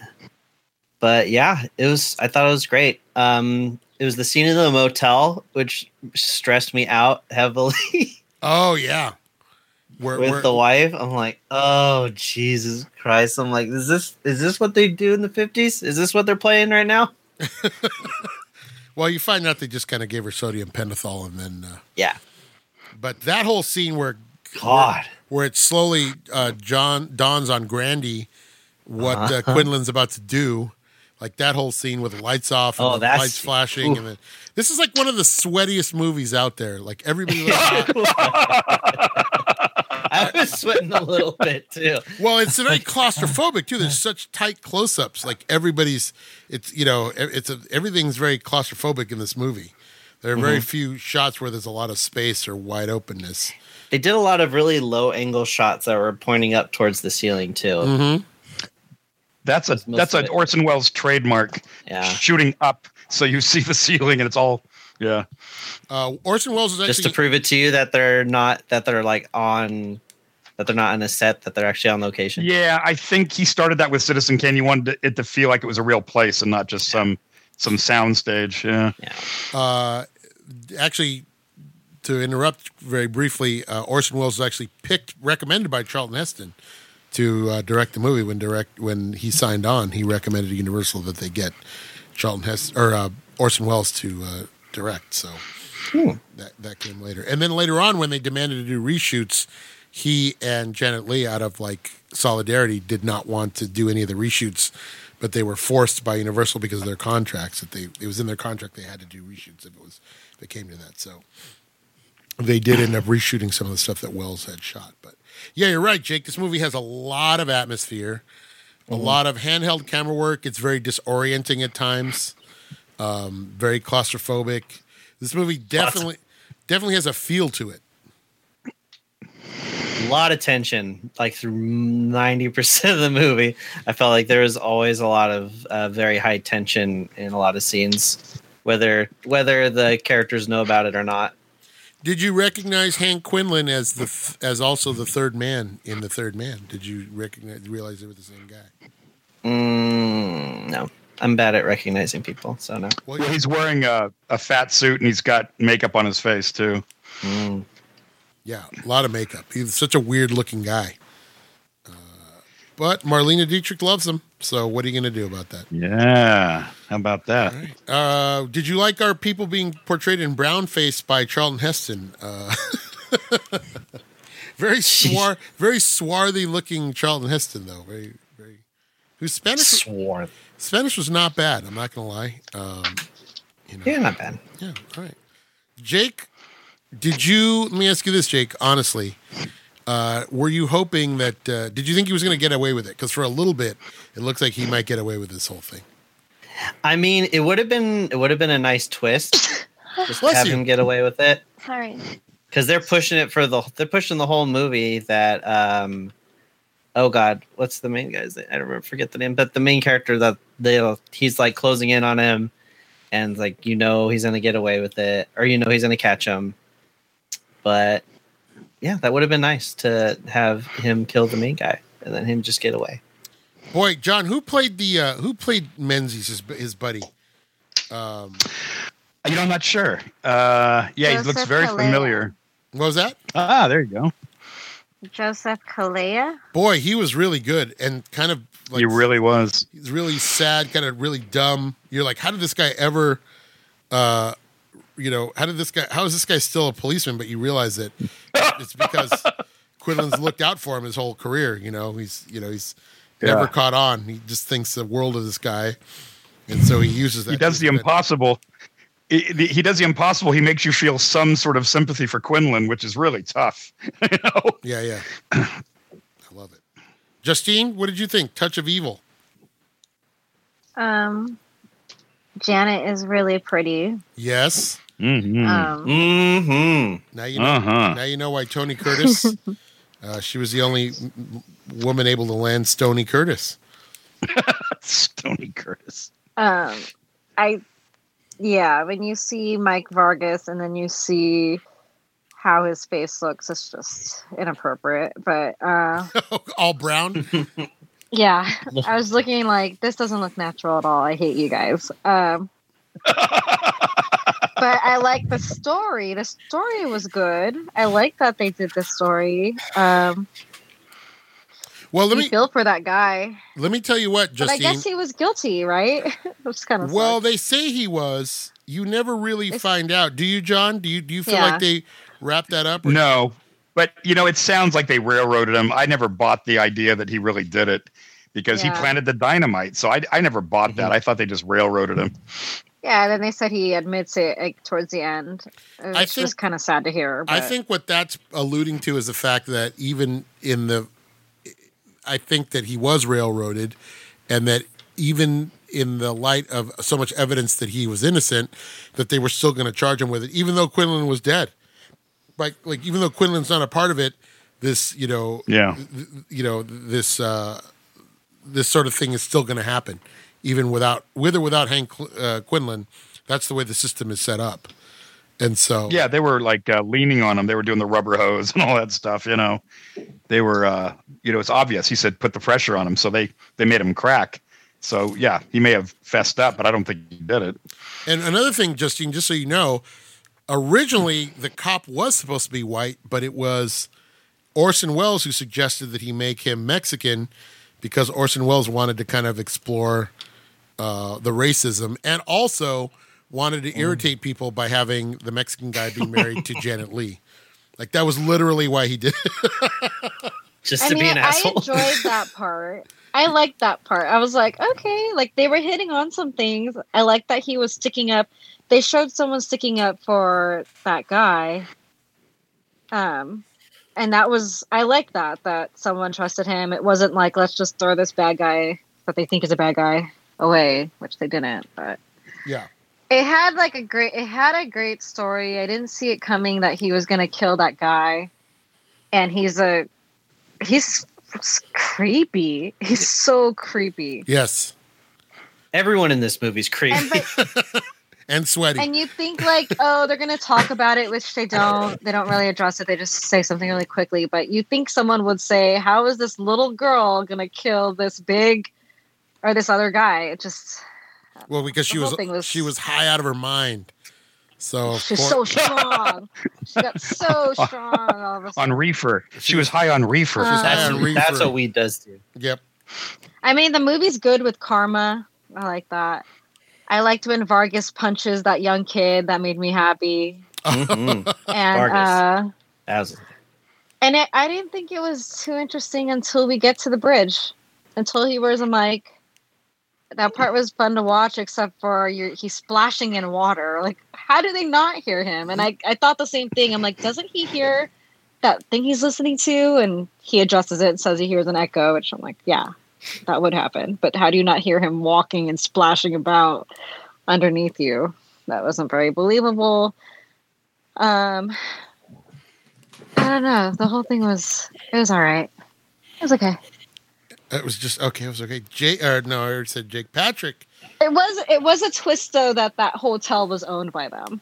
but yeah, it was. I thought it was great. Um, it was the scene in the motel which stressed me out heavily Oh yeah. Where, with where- the wife. I'm like, oh Jesus Christ! I'm like, is this is this what they do in the fifties? Is this what they're playing right now? well, you find out they just kind of gave her sodium pentothal, and then. Uh, Yeah. but that whole scene where God. where it slowly uh, John dawns on Grandi what uh Uh-huh. Quinlan's about to do, like that whole scene with the lights off and Oh, the lights flashing, and then this is like one of the sweatiest movies out there. Like everybody, I was sweating a little bit too. well, it's very claustrophobic too. There's such tight close-ups. Like everybody's, it's you know, it's a, everything's very claustrophobic in this movie. There are very Mm-hmm. few shots where there's a lot of space or wide openness. They did a lot of really low angle shots that were pointing up towards the ceiling too. Mm-hmm. That's a that's an. Orson Welles trademark. Yeah. Shooting up so you see the ceiling and it's all yeah. Uh, Orson Welles is actually Just to prove it to you that they're not that they're like on that they're not on a set, that they're actually on location. Yeah, I think he started that with Citizen Kane. You wanted it to feel like it was a real place and not just some some sound stage. Yeah. Uh, actually, to interrupt very briefly, uh, Orson Welles was actually picked, recommended by Charlton Heston to uh, direct the movie. When direct when he signed on, he recommended to Universal that they get Charlton Heston or uh, Orson Welles to uh, direct. So that that came later, and then later on, when they demanded to do reshoots, he and Janet Leigh, out of like solidarity, did not want to do any of the reshoots. But they were forced by Universal because of their contracts that they it was in their contract they had to do reshoots if it was if it came to that. So they did end up reshooting some of the stuff that Welles had shot. But yeah, you're right, Jake. This movie has a lot of atmosphere, a lot of handheld camera work. It's very disorienting at times, um, very claustrophobic. This movie definitely definitely has a feel to it. A lot of tension, like through ninety percent of the movie. I felt like there was always a lot of uh, very high tension in a lot of scenes, whether whether the characters know about it or not. Did you recognize Hank Quinlan as the th- as also the third man in the Third Man? Did you recognize realize they were the same guy? Mm, no, I'm bad at recognizing people, so no. Well, Well, he's wearing a, a fat suit and he's got makeup on his face too. Mm. yeah, a lot of makeup. He's such a weird looking guy. But Marlene Dietrich loves him. So what are you going to do about that? Yeah. How about that? Uh, did you like our people being portrayed in brown face by Charlton Heston? Uh, very swar, very swarthy looking Charlton Heston, though. Very, very. Who's Spanish? Swarth. Spanish was not bad. I'm not gonna lie. Um, you know, Yeah, not bad. yeah. All right, Jake. Did you? Let me ask you this, Jake. Honestly, uh, were you hoping that? Uh, did you think he was going to get away with it? Because for a little bit, it looks like he might get away with this whole thing. I mean, it would have been it would have been a nice twist. Just Bless have you. him get away with it Sorry. because they're pushing it for the they're pushing the whole movie that um oh god what's the main guy's name? I don't remember, forget the name but the main character that they he's like closing in on him and like you know he's gonna get away with it or you know he's gonna catch him but yeah that would have been nice to have him kill the main guy and then him just get away Boy, John, who played the uh, who played Menzies, his, his buddy? Um, You know, I'm not sure. Uh, yeah, he looks very Calleia. familiar. what was that? Ah, there you go. Joseph Calleia. Boy, he was really good and kind of like he really was. he's really sad, kind of really dumb. You're like, how did this guy ever, uh, you know, how did this guy? How is this guy still a policeman? But you realize that it's because Quinlan's looked out for him his whole career. You know, he's you know he's never caught on. He just thinks the world of this guy, and so he uses that. He does the impossible. He, he does the impossible. He makes you feel some sort of sympathy for Quinlan, which is really tough. you know? Yeah, yeah. I love it. Justine, what did you think? Touch of Evil. Um, Janet is really pretty. Yes. Mm-hmm. Um, mm-hmm Now you know. uh-huh. Now you know why Tony Curtis. uh, she was the only m- m- woman able to land Stony Curtis. Stony Curtis. um, I, yeah, when you see Mike Vargas and then you see how his face looks, it's just inappropriate. But uh, All brown. yeah, I was looking like this doesn't look natural at all. I hate you guys. Um, but I like the story. The story was good. I like that they did the story. Um, Well, let me feel for that guy, let me tell you what, but I guess he was guilty, right? Which kind of well, sucks. they say he was. You never really It's- find out, do you, John? Do you do you feel Yeah. like they wrapped that up? or- No, but you know, it sounds like they railroaded him. I never bought the idea that he really did it because Yeah. he planted the dynamite. So I, I never bought that. I thought they just railroaded him. Yeah, and then they said he admits it like, towards the end. It's I just think- kind of sad to hear. I think what that's alluding to is the fact that even in the, I think that he was railroaded, and that even in the light of so much evidence that he was innocent, that they were still going to charge him with it, even though Quinlan was dead. Like, like even though Quinlan's not a part of it, this you know, Yeah. th- you know, this uh, this sort of thing is still going to happen, even without with or without Hank uh, Quinlan. That's the way the system is set up, and so Yeah, they were like uh, leaning on him. They were doing the rubber hose and all that stuff. You know, they were. Uh, you know, it's obvious. He said put the pressure on him, so they they made him crack. So yeah, he may have fessed up, but I don't think he did it. And another thing, Justine, just so you know, originally the cop was supposed to be white, but it was Orson Welles who suggested that he make him Mexican because Orson Welles wanted to kind of explore uh, the racism and also wanted to irritate people by having the Mexican guy be married to Janet Leigh. Like that was literally why he did. it. just I to mean, be an I asshole I enjoyed that part. I liked that part. I was like, okay, like they were hitting on some things. I like that he was sticking up. They showed someone sticking up for that guy. Um, and that was I like that that someone trusted him. It wasn't like let's just throw this bad guy that they think is a bad guy away, which they didn't. But yeah. it had like a great it had a great story i didn't see it coming that he was going to kill that guy and he's a he's creepy he's so creepy Yes. everyone in this movie's creepy and but And sweaty. and you think like oh they're going to talk about it which they don't they don't really address it they just say something really quickly but you think someone would say how is this little girl going to kill this big or this other guy it just Well, because she was, was- she was high out of her mind. So She's poor- so strong. she got so strong all of a on reefer. She was high on reefer. Uh, high That's, on reefer. that's what weed does to you. Yep. I mean, the movie's good with karma. I like that. I liked when Vargas punches that young kid. That made me happy. Mhm. And Vargas. uh, That was- and it, I didn't think it was too interesting until we get to the bridge, until he wears a mic. That part was fun to watch, except for he's splashing in water. Like, how do they not hear him? And I, I thought the same thing. I'm like, doesn't he hear that thing he's listening to? And he adjusts it and says he hears an echo, which I'm like, yeah, that would happen. But how do you not hear him walking and splashing about underneath you? That wasn't very believable. Um, I don't know. The whole thing was it was all right. It was okay. It was just okay. It was okay. Jake, or no, I already said Jake Patrick. It was it was a twist though that that hotel was owned by them.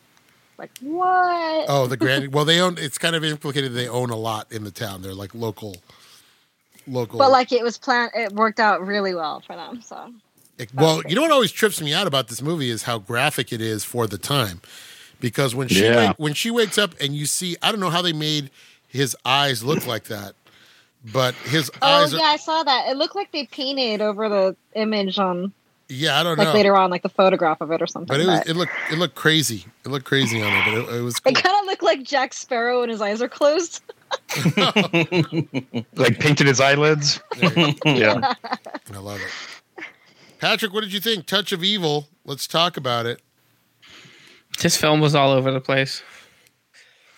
Like what? Oh, the grand. well, they own. It's kind of implicated they own a lot in the town. They're like local, local. But like it was planned. It worked out really well for them. So It- well, you know what always trips me out about this movie is how graphic it is for the time. Because when she Yeah. when she wakes up and you see, I don't know how they made his eyes look like that, but his oh eyes. yeah, Are, I saw that. It looked like they painted over the image on yeah, I don't like know. later on, like the photograph of it or something. but it was but- it looked it looked crazy. It looked crazy on it, but it, it was cool. It kind of looked like Jack Sparrow and his eyes are closed. Like painted his eyelids. There you go. Yeah. I love it. Patrick, what did you think? Touch of Evil. Let's talk about it This film was all over the place.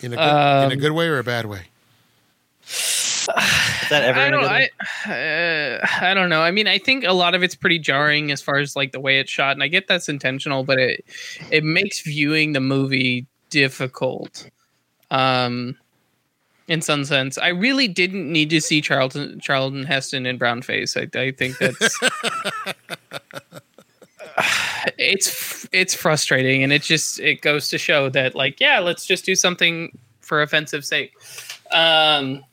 in a good, in a Um, good way or a bad way. Is that ever I don't. I, uh, I don't know. I mean, I think a lot of it's pretty jarring as far as like the way it's shot, and I get that's intentional, but it it makes viewing the movie difficult. Um, in some sense, I really didn't need to see Charlton Charlton Heston in brown face. I, I think that's it's it's frustrating, and it just it goes to show that like yeah, let's just do something for offensive sake. Um,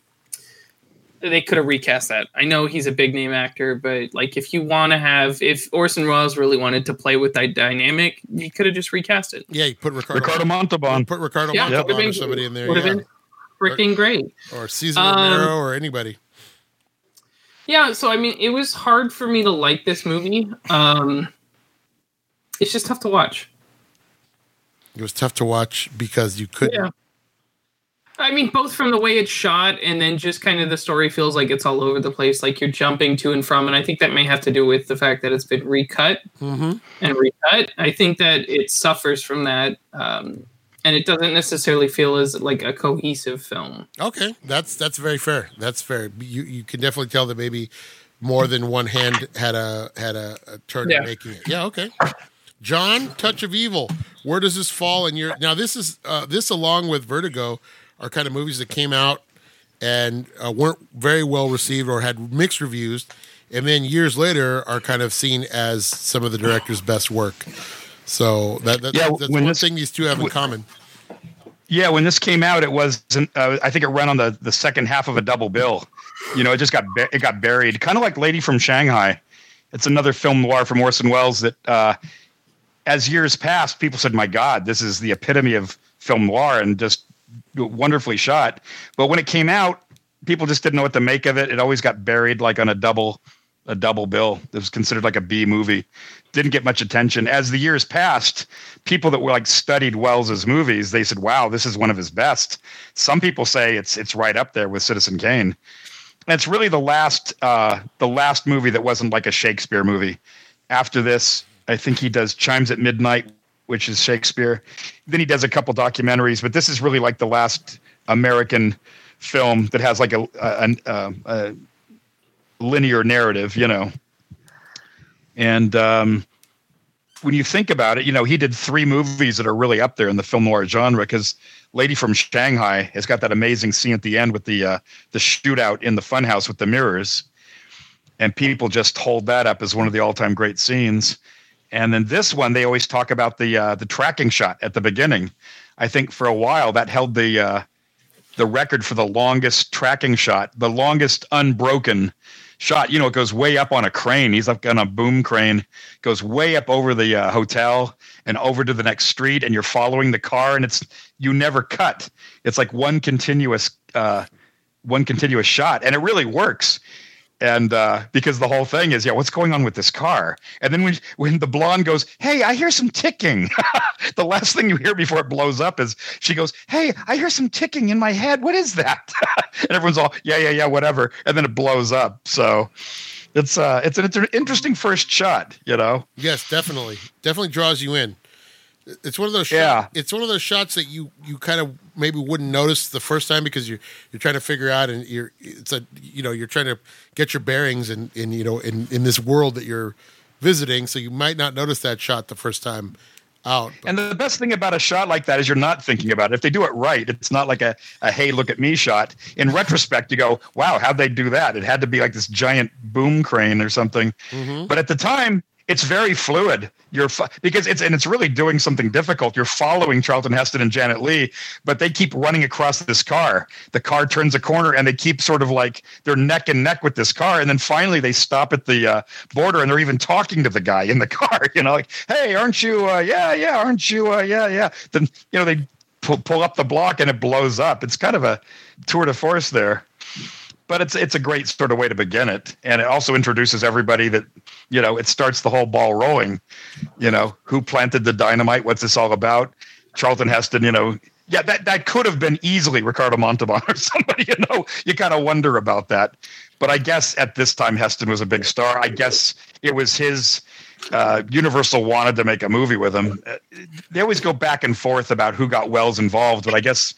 they could have recast that. I know he's a big name actor, but like if you want to have, if Orson Welles really wanted to play with that dynamic, you could have just recast it. Yeah, you put Ricardo, Ricardo Montalban. put Ricardo Yeah, Montalban would've or somebody in there, Would have yeah. been freaking great. or Cesar Um, Romero or anybody. Yeah, so I mean, it was hard for me to like this movie. Um, it's just tough to watch. It was tough to watch because you couldn't. Yeah. I mean, both from the way it's shot and then just kind of the story feels like it's all over the place, like you're jumping to and from. And I think that may have to do with the fact that it's been recut hmm and recut. I think that it suffers from that. Um, and it doesn't necessarily feel as like a cohesive film. Okay, that's that's very fair. That's fair. You you can definitely tell that maybe more than one hand had a had a, a turn Yeah. in making it. Yeah. Okay. John, Touch of Evil. Where does this fall in your? Now this is uh, this along with Vertigo are kind of movies that came out and uh, weren't very well received or had mixed reviews, and then years later are kind of seen as some of the director's best work. So that, that Yeah, that's one this- thing these two have in common. Yeah, when this came out, it was uh, I think it ran on the the second half of a double bill. You know, it just got it got buried, kind of like Lady from Shanghai. It's another film noir from Orson Welles that, uh, as years passed, people said, "My God, this is the epitome of film noir," and just wonderfully shot. But when it came out, people just didn't know what to make of it. It always got buried like on a double a double bill. It was considered like a B movie. Didn't get much attention. As the years passed, people that were like studied Welles's movies, they said, "Wow, this is one of his best." Some people say it's it's right up there with Citizen Kane. And it's really the last uh, the last movie that wasn't like a Shakespeare movie. After this, I think he does Chimes at Midnight, which is Shakespeare. Then he does a couple documentaries, but this is really like the last American film that has like a a, a, a linear narrative, you know. And um, when you think about it, you know, he did three movies that are really up there in the film noir genre because Lady from Shanghai has got that amazing scene at the end with the uh, the shootout in the funhouse with the mirrors, and people just hold that up as one of the all time great scenes. And then this one, they always talk about the uh, the tracking shot at the beginning. I think for a while that held the uh, the record for the longest tracking shot, the longest unbroken shot. You know, it goes way up on a crane. He's up on a boom crane, goes way up over the uh, hotel and over to the next street, and you're following the car, and it's you never cut. It's like one continuous uh, one continuous shot, and it really works and uh, because the whole thing is, yeah, what's going on with this car? And then when when the blonde goes, "Hey, I hear some ticking," the last thing you hear before it blows up is she goes, "Hey, I hear some ticking in my head. What is that?" and everyone's all, "Yeah, yeah, yeah, whatever," and then it blows up. So it's uh, it's an, it's an interesting first shot, you know. Yes, definitely, definitely draws you in. It's one of those. Yeah. It's one of those shots that you you kind of maybe wouldn't notice the first time because you're you're trying to figure out and you're it's a you know you're trying to get your bearings in in you know in in this world that you're visiting, so you might not notice that shot the first time out. But And the best thing about a shot like that is you're not thinking about it. If they do it right, it's not like a, a hey, look at me shot. In retrospect, you go, wow, how'd they do that? It had to be like this giant boom crane or something. Mhm. But at the time, it's very fluid. You're because it's and it's really doing something difficult. You're following Charlton Heston and Janet Leigh, but they keep running across this car. The car turns a corner, and they keep sort of like they're neck and neck with this car. And then finally, they stop at the uh, border, and they're even talking to the guy in the car. You know, like, "Hey, aren't you? Uh, yeah, yeah, aren't you? Uh, yeah, yeah." Then you know they pull, pull up the block, and it blows up. It's kind of a tour de force there but it's it's a great sort of way to begin it. And it also introduces everybody that you know it starts the whole ball rolling. You know who planted the dynamite what's this all about? Charlton heston you know yeah that that could have been easily ricardo montalban or somebody you know you kind of wonder about that. But i guess at this time heston was a big star. I guess it was his uh, Universal wanted to make a movie with him. Uh, They always go back and forth about who got Welles involved, but I guess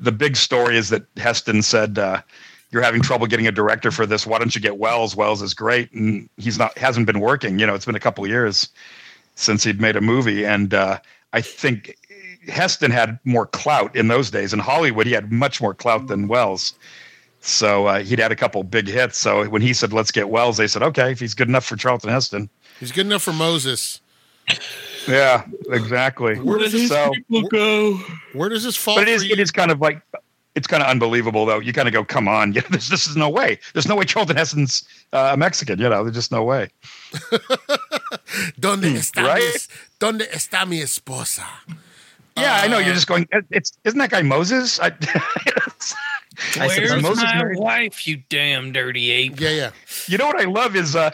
the big story is that Heston said, uh, "You're having trouble getting a director for this. Why don't you get Welles? Welles is great, and he's not hasn't been working. You know, it's been a couple of years since he'd made a movie, and uh, I think Heston had more clout in those days. In Hollywood, he had much more clout than Welles." So uh, he'd had a couple big hits. So when he said, "Let's get Welles," they said, "Okay, if he's good enough for Charlton Heston." he's good enough for Moses. Yeah, exactly. Where does this So, go? Where does this fall? but it is, it is kind of like it's kind of unbelievable though. You kind of go, come on, yeah, this this is no way. There's no way Charlton Heston's uh, a Mexican. You know, there's just no way. Donde está right? mi, donde está mi esposa? Yeah, I know. You're Uh, just going. It's isn't that guy Moses? I, I Where's Moses my married- wife, you damn dirty ape? Yeah, yeah. you know what I love is uh,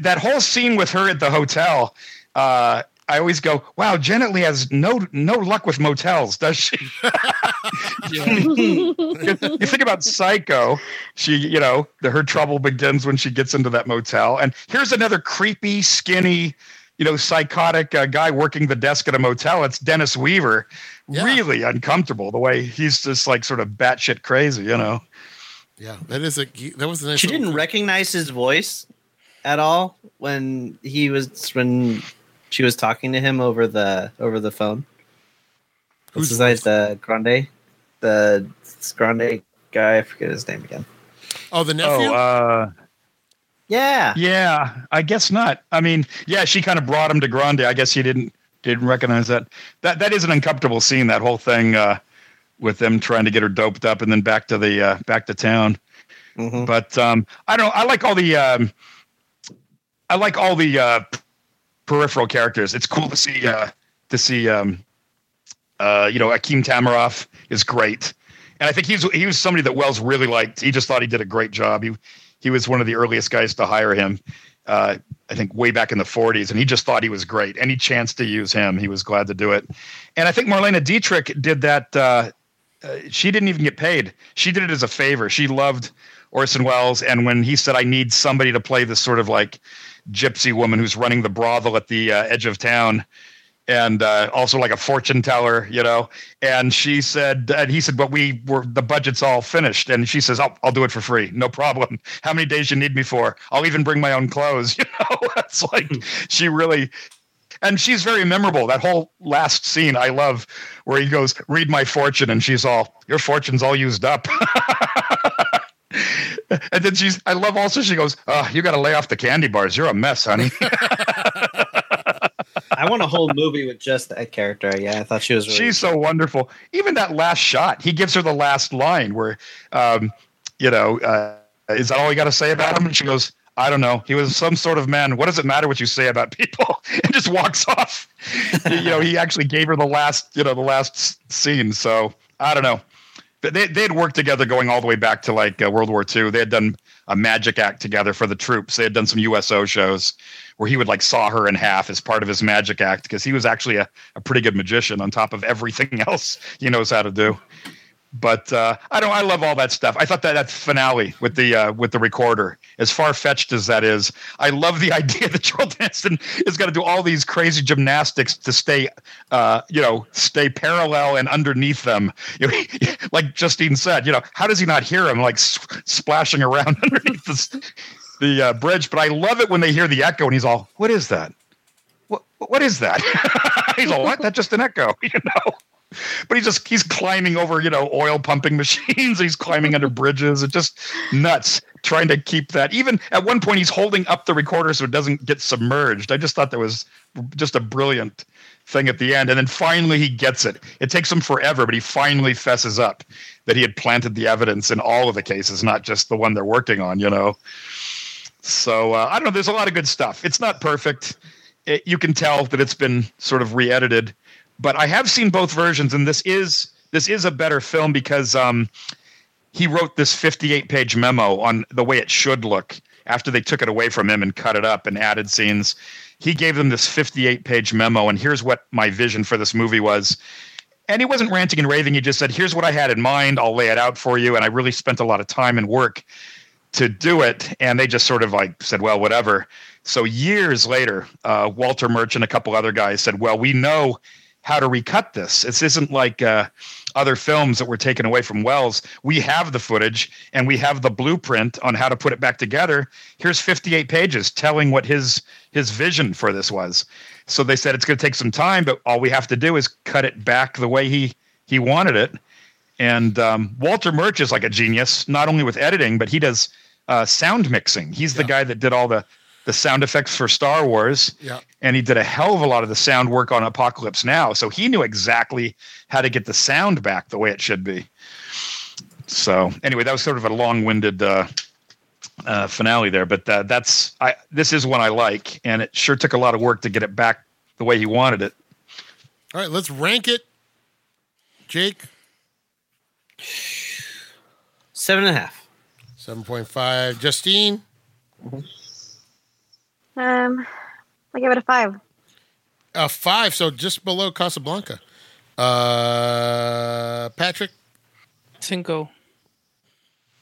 that whole scene with her at the hotel. Uh, I always go, wow, Janet Leigh has no no luck with motels, does she? you think about Psycho, she, you know, the, her trouble begins when she gets into that motel. And here's another creepy, skinny, you know, psychotic uh, guy working the desk at a motel. It's Dennis Weaver. Yeah. Really uncomfortable the way he's just like sort of batshit crazy, you know. Yeah, that is a that was a nice. She didn't recognize his voice at all when he was when she was talking to him over the over the phone. Who's Who's that? The Grandi, the Grandi guy. I forget his name again. Oh, the nephew. Oh, uh, Yeah, Yeah, I guess not. I mean, yeah, she kind of brought him to Grandi. I guess he didn't didn't recognize that. That that is an uncomfortable scene. That whole thing uh, with them trying to get her doped up and then back to the uh, back to town. Mhm. But um, I don't. I like all the. Um, I like all the uh, peripheral characters. It's cool to see uh, to see. Um, uh, you know, Akim Tamiroff is great, and I think he's he was somebody that Welles really liked. He just thought he did a great job. He he was one of the earliest guys to hire him. Uh, I think way back in the 40s, and he just thought he was great. Any chance to use him, he was glad to do it. And I think Marlene Dietrich did that. Uh, uh, she didn't even get paid. She did it as a favor. She loved Orson Welles, and when he said, "I need somebody to play this sort of like gypsy woman who's running the brothel at the uh, edge of town," and uh, also like a fortune teller, you know. And she said, and he said, but we were the budget's all finished. And she says, I'll, I'll do it for free, no problem. How many days you need me for? I'll even bring my own clothes. You know, it's like she really. And she's very memorable. That whole last scene I love, where he goes, "Read my fortune," and she's all, "Your fortune's all used up." and then she's, I love also she goes, "Oh, you got to lay off the candy bars. You're a mess, honey." I want a whole movie with just that character. Yeah, I thought she was. Really She's so wonderful. Even that last shot, he gives her the last line where, um, you know, uh, is that all you got to say about him? And she goes, I don't know. He was some sort of man. What does it matter what you say about people? and just walks off. you know, he actually gave her the last, you know, the last scene. So I don't know. They they had worked together going all the way back to like uh, World War II. They had done a magic act together for the troops. They had done some USO shows where he would like saw her in half as part of his magic act because he was actually a, a pretty good magician on top of everything else he knows how to do. But uh, I don't. I love all that stuff. I thought that that finale with the uh, with the recorder, as far fetched as that is, I love the idea that Charlton Heston is going to do all these crazy gymnastics to stay, uh, you know, stay parallel and underneath them. You know, like Justine said, you know, how does he not hear him like splashing around underneath the the uh, bridge? But I love it when they hear the echo and he's all, "What is that? What what is that?" he's all, "What? That's just an echo," you know but he's just he's climbing over you know oil pumping machines. He's climbing under bridges. It's just nuts trying to keep that. Even at one point he's holding up the recorder so it doesn't get submerged. I just thought that was just a brilliant thing at the end. And then finally he gets it. It takes him forever but he finally fesses up that he had planted the evidence in all of the cases not just the one they're working on you know? So uh, i don't know. There's a lot of good stuff. It's not perfect. It, you can tell that it's been sort of re-edited but I have seen both versions, and this is this is a better film because um, he wrote this 58 page memo on the way it should look after they took it away from him and cut it up and added scenes. He gave them this 58 page memo, and here's what my vision for this movie was. And he wasn't ranting and raving. He just said, "Here's what I had in mind. I'll lay it out for you." And I really spent a lot of time and work to do it. And they just sort of like said, "Well, whatever." So years later, uh, Walter Murch and a couple other guys said, "Well, we know." How to recut this. This isn't like uh, other films that were taken away from Welles. We have the footage and we have the blueprint on how to put it back together. Here's 58 pages telling what his his vision for this was. So they said it's going to take some time, but all we have to do is cut it back the way he he wanted it. And um, Walter Murch is like a genius, not only with editing, but he does uh, sound mixing. He's the guy that did all the the sound effects for Star Wars. Yeah. And he did a hell of a lot of the sound work on Apocalypse Now. So he knew exactly how to get the sound back the way it should be. So anyway, that was sort of a long-winded uh, uh, finale there, but uh, that's I. This is one I like, and it sure took a lot of work to get it back the way he wanted it. All right, let's rank it. Jake, Seven and a half. 7.5. Justine, Um, I give it a five. a 5, so just below Casablanca. Uh, Patrick, Cinco.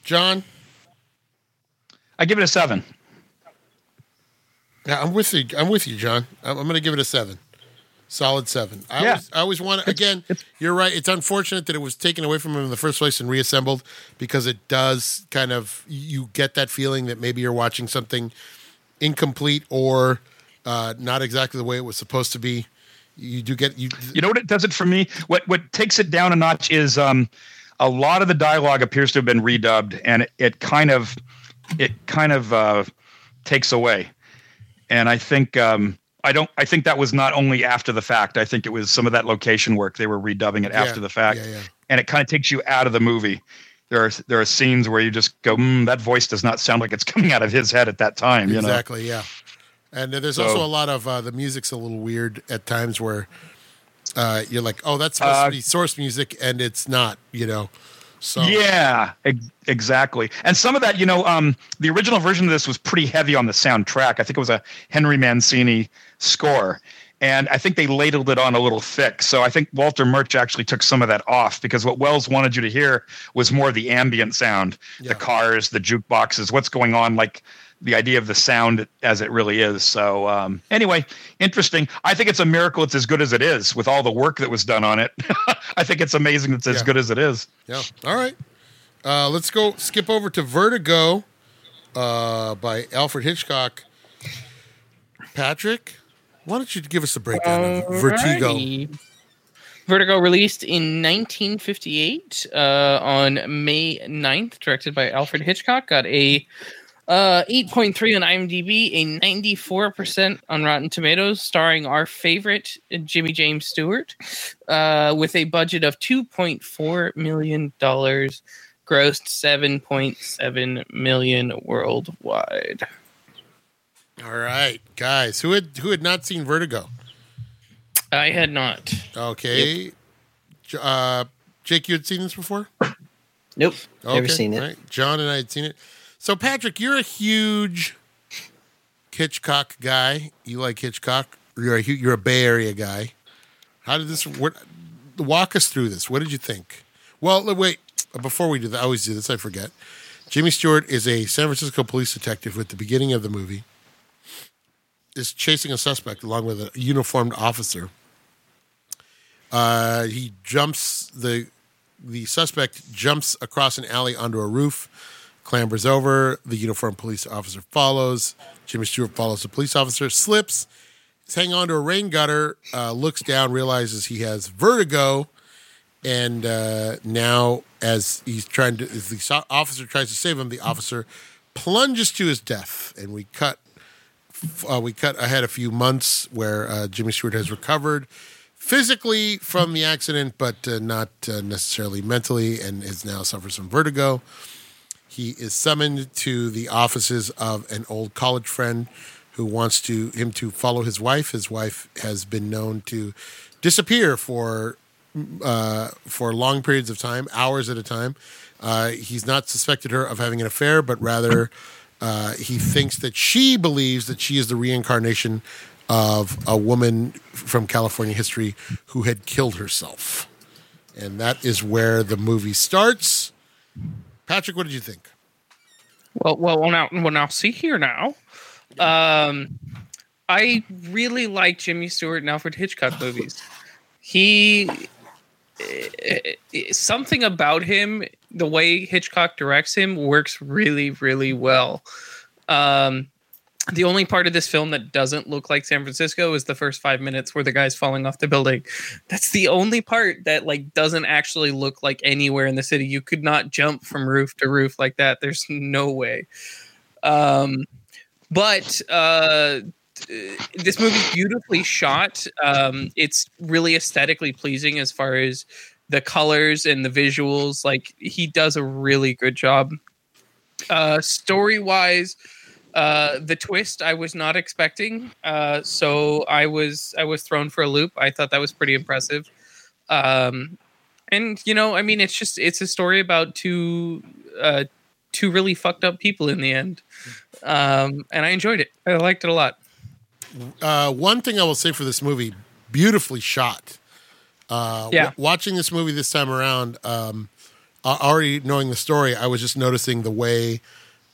John. I give it a seven. Yeah, I'm with you. I'm with you, John. I'm, I'm going to give it a seven. Solid seven. I Yeah. always, I always want to, again, you're right. It's unfortunate that it was taken away from him in the first place and reassembled because it does kind of, you get that feeling that maybe you're watching something incomplete or uh, not exactly the way it was supposed to be. You do get, you, You know what it does it for me? What what takes it down a notch is um, a lot of the dialogue appears to have been redubbed, and it, it kind of it kind of uh, takes away. And I think um, I don't. I think that was not only after the fact. I think it was some of that location work. They were redubbing it after Yeah, the fact, yeah, yeah. and it kind of takes you out of the movie. There are there are scenes where you just go, mm, that voice does not sound like it's coming out of his head at that time. You know. Exactly, yeah. And there's So- also a lot of uh, the music's a little weird at times where uh, you're like, oh, that's supposed Uh, to be source music, and it's not, you know. So Yeah, ex- exactly. And some of that, you know, um, the original version of this was pretty heavy on the soundtrack. I think it was a Henry Mancini score. And I think they ladled it on a little thick. So I think Walter Murch actually took some of that off because what Welles wanted you to hear was more the ambient sound, Yeah. the cars, the jukeboxes, what's going on, like the idea of the sound as it really is. So um, anyway, interesting. I think it's a miracle it's as good as it is with all the work that was done on it. I think it's amazing it's as Yeah. good as it is. Yeah. All right. Uh, let's go skip over to Vertigo uh, by Alfred Hitchcock. Patrick, why don't you give us a breakdown of Vertigo? Vertigo released in 1958 uh, on May 9th, directed by Alfred Hitchcock. Got a uh, 8.3 on IMDb, a 94% on Rotten Tomatoes, starring our favorite Jimmy James Stewart, uh, with a budget of $2.4 million. Grossed 7.7 million worldwide. All right, guys, who had who had not seen Vertigo? I had not. Okay, J- uh, Jake, you had seen this before. Nope. Never Okay, seen it. right. John and I had seen it. So, Patrick, you're a huge Hitchcock guy. You like Hitchcock. You're a you're a Bay Area guy. How did this? What? Walk us through this. What did you think? Well, wait. Before we do that, I always do this. I forget. Jimmy Stewart is a San Francisco police detective. At the beginning of the movie, is chasing a suspect along with a uniformed officer. Uh, he jumps the the suspect jumps across an alley onto a roof, clambers over. The uniformed police officer follows. Jimmy Stewart follows the police officer, slips, is hanging onto a rain gutter, uh, looks down, realizes he has vertigo, and uh, now as he's trying to, as the officer tries to save him, the officer plunges to his death, and we cut. Uh, we cut ahead a few months where uh, Jimmy Stewart has recovered physically from the accident, but uh, not uh, necessarily mentally, and is now suffers from vertigo. He is summoned to the offices of an old college friend who wants to him to follow his wife. His wife has been known to disappear for uh, for long periods of time, hours at a time. Uh, he's not suspected her of having an affair, but rather uh, he thinks that she believes that she is the reincarnation of a woman from California history who had killed herself. And that is where the movie starts. Patrick, what did you think? Well, well, well now, well, now, see here now. Um, I really like Jimmy Stewart and Alfred Hitchcock movies. He, eh, eh, something about him, the way Hitchcock directs him, works really, really well. Um, the only part of this film that doesn't look like San Francisco is the first five minutes where the guy's falling off the building. That's the only part that like doesn't actually look like anywhere in the city. You could not jump from roof to roof like that. There's no way. Um, but uh, this movie's beautifully shot. Um, it's really aesthetically pleasing as far as the colors and the visuals. Like he does a really good job. Uh, story wise, uh, the twist I was not expecting. Uh, so I was I was thrown for a loop. I thought that was pretty impressive. Um, and you know, I mean, it's just it's a story about two uh, two really fucked up people in the end. Um, and I enjoyed it. I liked it a lot. Uh, one thing I will say for this movie, beautifully shot. Uh, Yeah. w- watching this movie this time around, um, already knowing the story, I was just noticing the way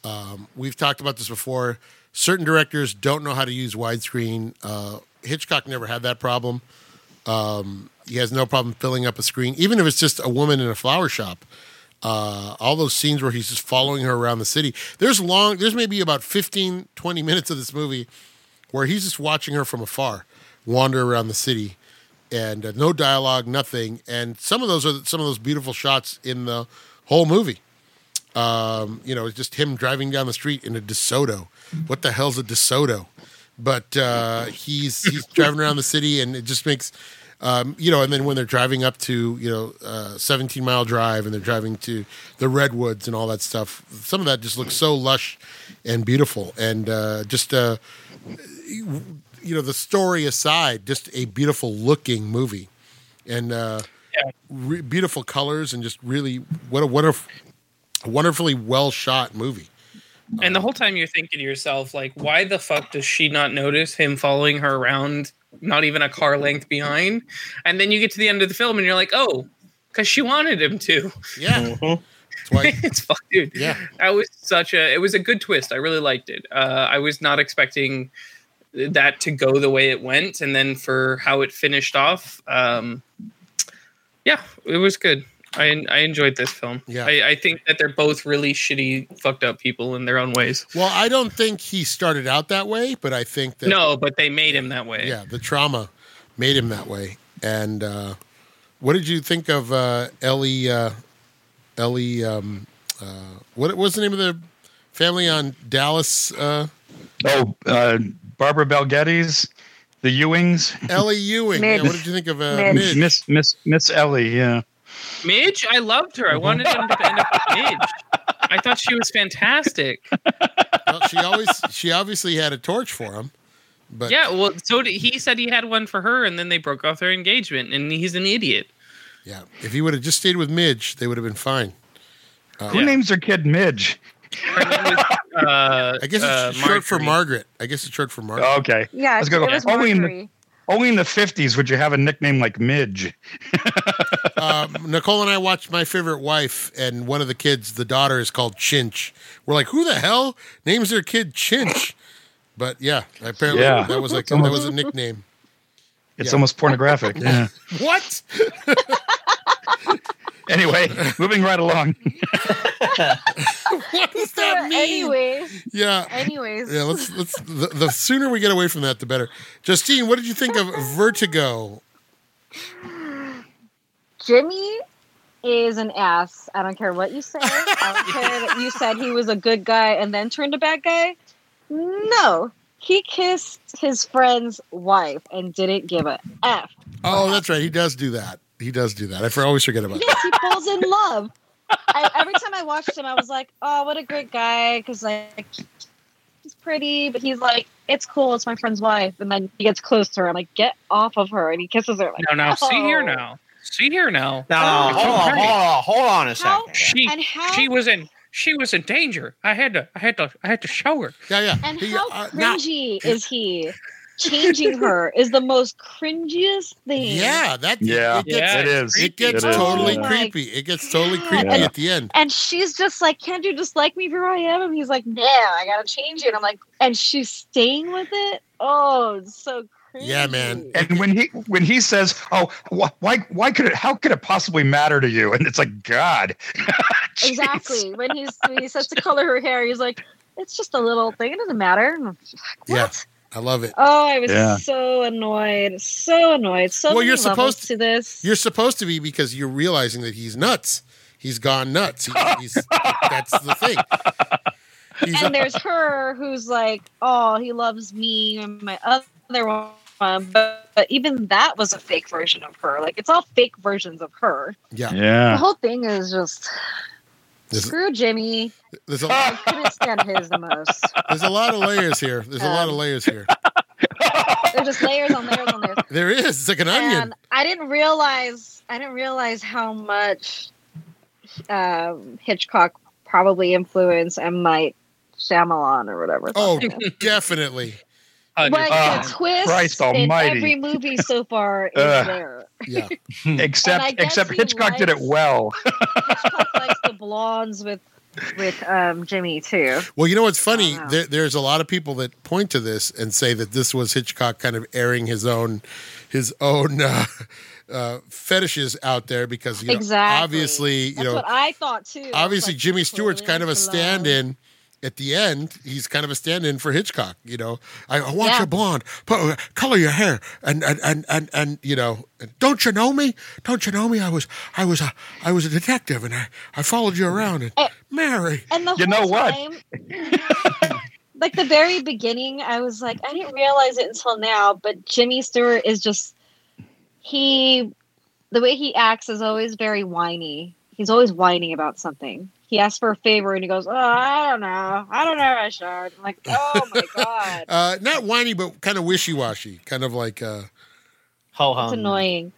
um, we've talked about this before. Certain directors don't know how to use widescreen. Uh, Hitchcock never had that problem. Um, he has no problem filling up a screen, even if it's just a woman in a flower shop. Uh, all those scenes where he's just following her around the city. There's long, there's maybe about 15, 20 minutes of this movie where he's just watching her from afar wander around the city and uh, no dialogue, nothing. And some of those are some of those beautiful shots in the whole movie. Um, you know, it's just him driving down the street in a DeSoto. What the hell's a DeSoto? But uh, he's he's driving around the city, and it just makes um, you know. And then when they're driving up to you know uh, 17 mile drive, and they're driving to the redwoods and all that stuff, some of that just looks so lush and beautiful, and uh, just uh, you know the story aside, just a beautiful looking movie, and uh, re- beautiful colors, and just really what a what a wonderfully well shot movie. And the whole time you're thinking to yourself, like, why the fuck does she not notice him following her around, not even a car length behind? And then you get to the end of the film and you're like, oh, because she wanted him to. Yeah, Mhm. that's it's fun, dude. Yeah. That was such a, it was a good twist. I really liked it. Uh, I was not expecting that to go the way it went. And then for how it finished off, um, yeah, it was good. I, I enjoyed this film. Yeah. I, I think that they're both really shitty, fucked up people in their own ways. Well, I don't think he started out that way, but I think that No, but they made him that way. yeah, the trauma made him that way. And uh, what did you think of uh, Ellie? Uh, Ellie, um, uh, what was the name of the family on Dallas? Uh, Oh, uh, Barbara Bel Geddes, the Ewings, Ellie Ewing. Yeah, what did you think of uh, Midge. Midge? Miss Miss Miss Ellie. Yeah. Midge, I loved her. I wanted him to end up with Midge. I thought she was fantastic. Well, she always she obviously had a torch for him. But Yeah, well, so did, he said he had one for her, and then they broke off their engagement, and he's an idiot. yeah, if he would have just stayed with Midge, they would have been fine. Who Yeah. names their kid Midge? Her name was, uh, I guess it's uh, short for Marjorie. Margaret. I guess it's short for Margaret. Oh, okay. Yeah, I was gonna it go, was only in the- Only in the 50s would you have a nickname like Midge. um, Nicole and I watched My Favorite Wife, and one of the kids, the daughter, is called Chinch. We're like, who the hell names their kid Chinch? But yeah, apparently Yeah. that was like that was a nickname. It's Yeah. almost pornographic. Yeah. What? Anyway, moving right along. What does So, that mean? anyways, Yeah. anyways, Yeah, let's let's the, the sooner we get away from that the better. Justine, what did you think of Vertigo? Jimmy is an ass. I don't care what you say. I don't care that you said he was a good guy and then turned a bad guy. No, he kissed his friend's wife and didn't give a f. Oh, that's right. He does do that. He does do that. I for- always forget about that. Yes, he falls in love. I, every time I watched him, I was like, "Oh, what a great guy!" Because like he's pretty, but he's like, "It's cool. It's my friend's wife." And then he gets close to her. I'm like, "Get off of her!" And he kisses her. Like, No, no, see here "Oh." now. See here now. No, no, It's hold on, hold on, hold on a How- second. She And how she was in she was in danger. I had to I had to I had to show her. Yeah, yeah. And He, how uh, now- is he? Changing her is the most cringiest thing. yeah, that Yeah, it gets, Yeah, it is. it gets It is, totally oh yeah. creepy. It gets totally God. creepy Yeah. at the end. And she's just like, Can't you just like me for who I am? And he's like, No, I gotta change it. I'm like, and she's staying with it. Oh, it's so cringy. Yeah, man. And when he when he says, "Oh, wh- why why could it? How could it possibly matter to you?" and it's like, God, Exactly. When he's when he says to color her hair, he's like, It's just a little thing, it doesn't matter. And I'm just like, Yeah. What? I love it. Oh, I was Yeah. so annoyed. So annoyed. So Well, many you're supposed to this. You're supposed to be because you're realizing that he's nuts. He's gone nuts. He, he's that's the thing. He's and there's her who's like, oh, he loves me and my other one. But, but even that was a fake version of her. Like it's all fake versions of her. yeah. Yeah. The whole thing is just There's, screw Jimmy. there's a I couldn't stand his the most. there's a lot of layers here. There's a lot of Um, layers here. There's just layers on layers on layers. There is. It's like an onion. I didn't realize I didn't realize how much um, Hitchcock probably influenced M Night Shyamalan or whatever. Oh, definitely. Like Oh, the twist Christ in almighty. every movie so far is Ugh. there. Yeah. Except except he Hitchcock did it well. Hitchcock likes the blondes with with um, Jimmy too. Well, you know what's funny? Wow. There, there's a lot of people that point to this and say that this was Hitchcock kind of airing his own his own uh, uh, fetishes out there because you know Exactly. obviously you That's know what I thought too. Obviously like, Jimmy Stewart's kind of a stand-in. At the end, he's kind of a stand-in for Hitchcock. You know, I, I want Yeah. you blonde, put, uh, color your hair, and and and and, and you know, don't you know me? Don't you know me? I was I was a I was a detective, and I, I followed you around. And. Mary, And the You whole know what? like the very beginning, I was like, I didn't realize it until now, but Jimmy Stewart is just he the way he acts is always very whiny. He's always whining about something. He asks for a favor and he goes, Oh, I don't know. I don't know, I should. I'm like, oh my god. uh, not whiny, but kind of wishy-washy, kind of like. Uh, Ho It's annoying.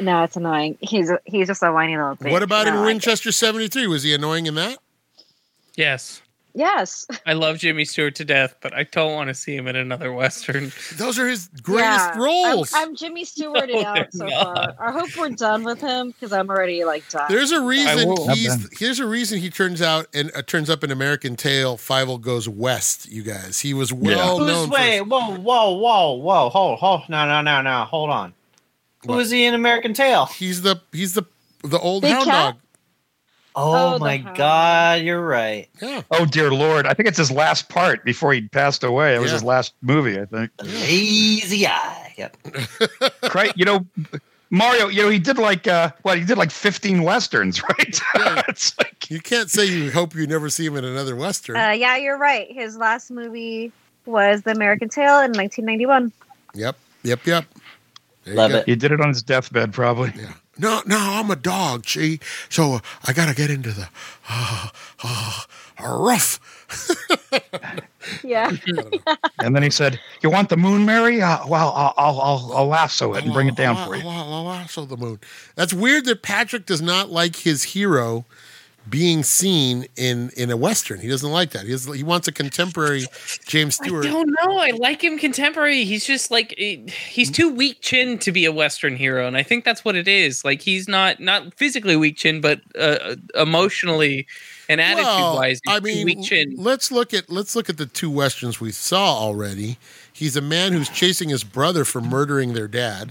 No, it's annoying. He's he's just a whiny little bitch. what about I in don't like it. Winchester '73? Was he annoying in that? Yes. Yes. I love Jimmy Stewart to death, but I don't want to see him in another western. Those are his greatest Yeah. roles. I'm, I'm Jimmy Stewart No, out so not. far. I hope we're done with him because I'm already like done. There's a reason he's here's a reason he turns out and uh, turns up in American Tail. Fievel goes west. You guys, he was well Who's known. wait? For, Whoa, whoa, whoa, whoa! Hold, hold, no, no, no, no! Hold on. Who What? is he in American Tail? he's the he's the the old Big hound cat? dog. Oh, Oh, my Hound. God! You're right. Yeah, Oh dear lord! I think it's his last part before he passed away. It was Yeah. his last movie, I think. The lazy eye. Yep. right? You know, Mario. You know, he did like uh, what? He did like fifteen westerns, right? Yeah. it's like you can't say you hope you never see him in another western. uh, yeah, you're right. His last movie was The American Tail in 1991. yep, yep, yep. There you Love go. it. he did it on his deathbed, probably. Yeah. No, no, I'm a dog, gee. So I got to get into the uh, uh, rough. Yeah. And then he said, "You want the moon, Mary? Uh, well, I'll, I'll I'll I'll lasso it and bring it down I'll- for you." I'll- I'll lasso the moon. That's weird that Patrick does not like his hero being seen in in a western. He doesn't like that. He has, he wants a contemporary James Stewart. I don't know. I like him contemporary. He's just like eh, he's too weak chin to be a Western hero, and I think that's what it is. Like he's not not physically weak chin, but uh, emotionally and attitude wise, I mean, weak chin. let's look at let's look at the two westerns we saw already. He's a man who's chasing his brother for murdering their dad.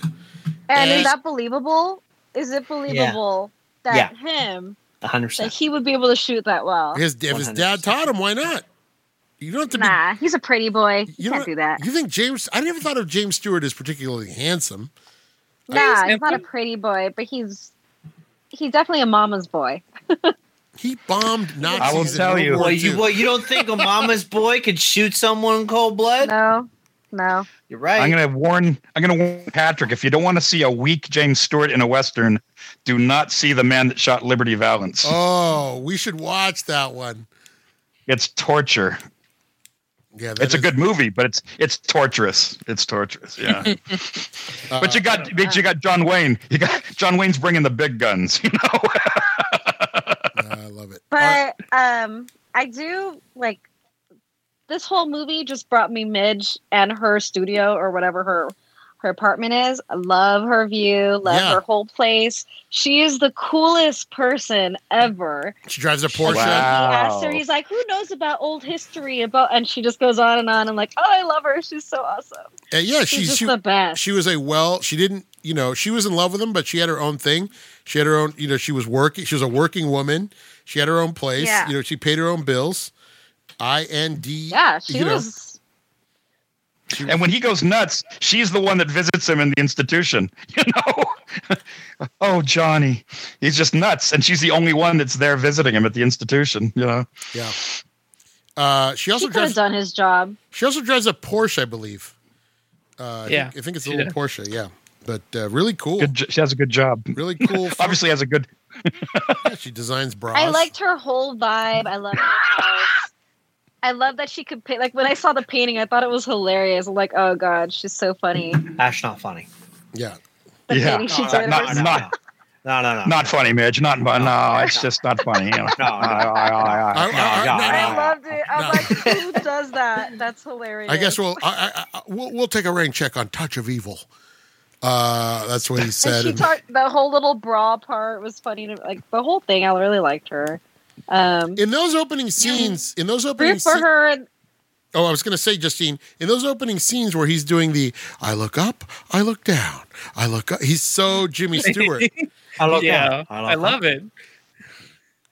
And Yes. is that believable? Is it believable that Yeah. him hundred that percent. he would be able to shoot that well? His if his dad taught him, why not? You don't have to be. Nah, he's a pretty boy. You, You can't don't- do that. You think James? I never thought of James Stewart as particularly handsome. Nah, he's he's not a pretty boy, but he's he's definitely a mama's boy. He bombed Nazis. I will tell World you. War What you II. what you don't think a mama's boy could shoot someone in cold blood? No, no. You're right. I'm gonna warn. I'm gonna warn Patrick. If you don't want to see a weak James Stewart in a western, do not see the man that shot Liberty Valance. Oh, we should watch that one. It's torture. Yeah, that It's a good movie, but it's it's torturous. It's torturous. Yeah. uh, but you got but you got John Wayne. You got John Wayne's bringing the big guns. You know. I love it. But um, I do like this whole movie just brought me Midge and her studio or whatever her her apartment is. I love her view, love Yeah. her whole place. She is the coolest person ever. She drives a Porsche. Wow. He asks her, he's like, "Who knows about old history about?" And she just goes on and on. I'm like, "Oh, I love her. She's so awesome. Uh, yeah, She's she's just she, the best." she was a well. She didn't, you know, she was in love with him, but she had her own thing. She had her own, you know, she was working. She was a working woman. She had her own place. Yeah. You know, she paid her own bills. I N D. yeah, she you know, was. And when he goes nuts, she's the one that visits him in the institution. You know. oh, Johnny, he's just nuts, and she's the only one that's there visiting him at the institution. You know. Yeah. Uh, she She also could have drives. done his job. She also drives a Porsche, I believe. Uh, I Yeah, think, I think it's a she little Porsche. Yeah, but uh, really cool. Good. She has a good job. Really cool. Obviously, has a good. Yeah, she designs bras. I liked her whole vibe. I love her house. I love that she could paint. Like when I saw the painting, I thought it was hilarious. I'm like, oh god, she's so funny. That's not funny. Yeah. The Yeah. painting she No, did. no, not- not- No, no, no. Not funny, Midge. Not. No, No, it's just not funny. No, no. I- I- I- no, I no. loved it. I'm No. like, who does that? That's hilarious. I guess we'll I, I, I, we'll we'll take a rain check on Touch of Evil. Uh, that's what he And said. she And- talked. The whole little bra part was funny. To, like the whole thing, I really liked her. Um, in those opening scenes, in those opening root for scenes, her. And, oh, I was going to say, Justine, in those opening scenes where he's doing the "I look up, I look down, I look up," he's so Jimmy Stewart. I love yeah, that. I love it.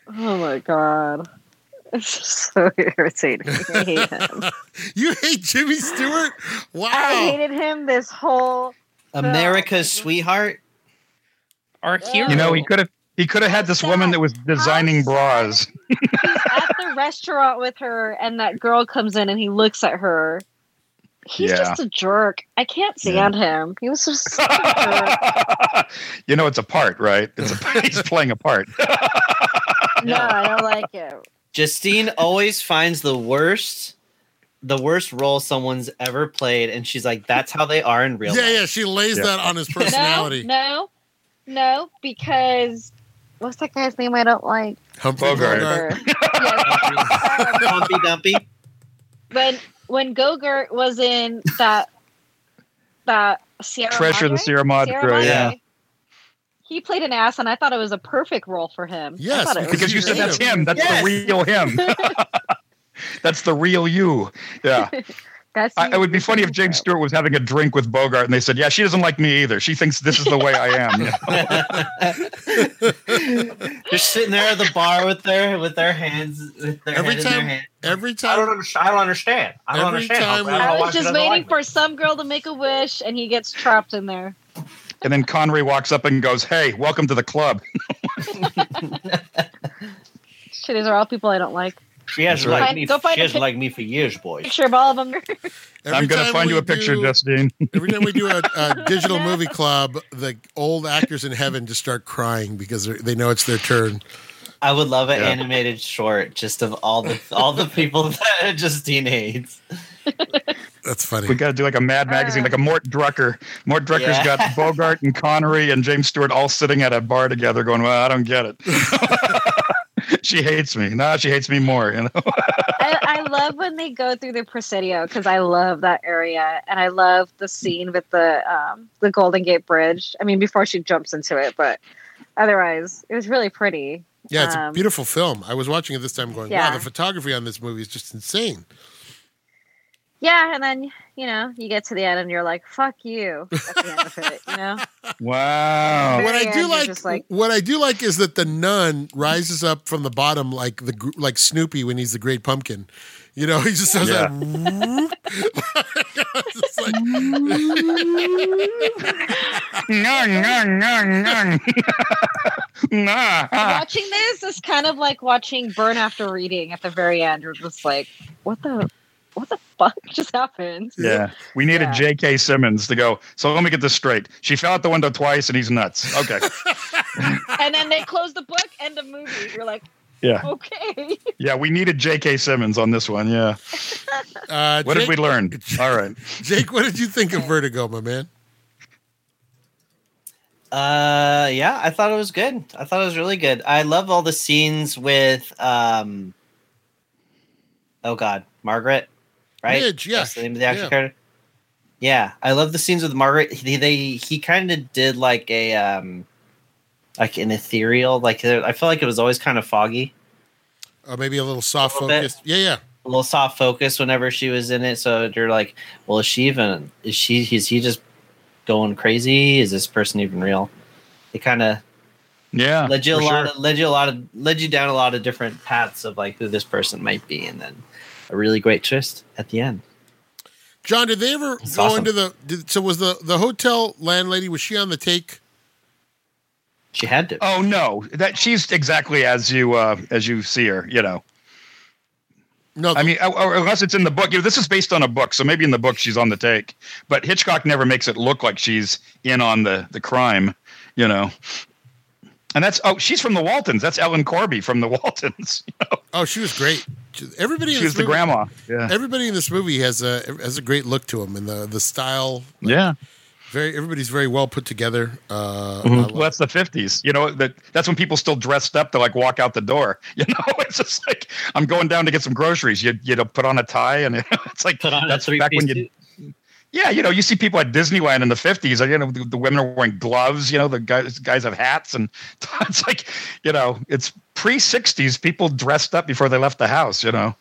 oh my god, it's just so irritating. I hate him. you hate Jimmy Stewart? Wow. I hated him this whole. America's sweetheart. Our hero. You know, he could have. He could have had this woman that was designing bras. He's at the restaurant with her, and that girl comes in, and he looks at her. He's Yeah. just a jerk. I can't stand him. He was just such a you know, it's a part, right? It's a, he's playing a part. No, I don't like it. Justine always finds the worst, the worst role someone's ever played, and she's like, "That's how they are in real yeah, life." yeah. Yeah. She lays Yeah. that on his personality. No, no, no, because what's that guy's name I don't like? Humphrey Bogart. Bogart. Yes. Humpy Dumpy. when when Gogurt was in that that Sierra Treasure the Madre? Sierra Madre, Madre? yeah. He played an ass, and I thought it was a perfect role for him. I Yes, thought it was Because you said that's him. That's Yes. the real him. that's the real you. Yeah. That's I, it would be funny if James Stewart was having a drink with Bogart and they said, "Yeah, she doesn't like me either. She thinks this is the way I am." They're sitting there at the bar with their with their hands with their Every head in their time- hand. Every I don't time, understand. I don't understand. I don't Every understand. time we- I, don't know I why was just waiting for some girl to make a wish, and he gets trapped in there. and then Connery walks up and goes, "Hey, welcome to the club." Shit, these are all people I don't like. She hasn't That's right. liked me. Go find She hasn't pic- liked me for years, boys. Picture of all of them. Every I'm going to find you a picture, do- Justine. Every time we do a, a digital movie club, the old actors in heaven just start crying because they're- they know it's their turn. I would love an Yeah. animated short just of all the all the people that Justine hates. That's funny. We got to do like a Mad magazine, like a Mort Drucker. Mort Drucker's Yeah. got Bogart and Connery and James Stewart all sitting at a bar together, going, "Well, I don't get it." she hates me. No, she hates me more. You know. I, I love when they go through the Presidio because I love that area, and I love the scene with the um, the Golden Gate Bridge. I mean, before she jumps into it, but otherwise, it was really pretty. Yeah, it's a Um, beautiful film. I was watching it this time going, wow, the photography on this movie is just insane. Yeah, and then you know you get to the end, and you're like, "Fuck you!" At the end of it, you know. Wow. what I Very do like, like- what I do like is that the nun rises up from the bottom like the like Snoopy when he's the Great Pumpkin. You know, he just does Yeah. that. whoop. It's like- Ngung, ngung, ngung, ngung. Nah, ah. watching this is kind of like watching Burn After Reading at the very end. You're just like, "What the, what the fuck just happened?" Yeah, we needed Yeah. J.K. Simmons to go. So let me get this straight. She fell out the window twice, and he's nuts. Okay. And then they close the book, end of movie. You're like, Yeah, "Okay." yeah. We needed J.K. Simmons on this one. Yeah. Uh, What Jake, did we learn? All right. Jake, what did you think of Vertigo, my man? Uh, yeah, I thought it was good. I thought it was really good. I love all the scenes with um. Oh God, Margaret, right? Midge, yeah, That's the name of the action yeah. character. Yeah, I love the scenes with Margaret. He, they he kind of did like a um, like an ethereal. Like I feel like it was always kind of foggy, Or maybe a little soft A little bit. focus. Yeah, yeah. a little soft focus whenever she was in it. So you're like, well, is she even? Is she? Is he just going crazy? Is this person even real? It kind of Yeah. led you a lot sure. of led you a lot of led you down a lot of different paths of like who this person might be and then a really great twist at the end John, did they ever It's go awesome. into the? Did, so was the the hotel landlady? Was she on the take? she had to Oh no, that she's exactly as you uh, as you see her. You know. No, I mean, or, or unless it's in the book. You know, this is based on a book, so maybe in the book she's on the take. But Hitchcock never makes it look like she's in on the the crime. You know. And that's oh, she's from the Waltons. That's Ellen Corby from the Waltons. oh, she was great. Everybody in She this was the movie, grandma. Yeah. Everybody in this movie has a has a great look to them, and the the style. Yeah. Very, everybody's very well put together. Uh, Mhm. Well, that's the fifties. You know that that's when people still dressed up to like walk out the door. You know, it's just like I'm going down to get some groceries. You you know, put on a tie and it's like put on that's a back when you suit. Yeah, you know, you see people at Disneyland in the fifties. You know, the, the women are wearing gloves. You know, the guys guys have hats, and it's like, you know, it's pre sixties. People dressed up before they left the house. You know,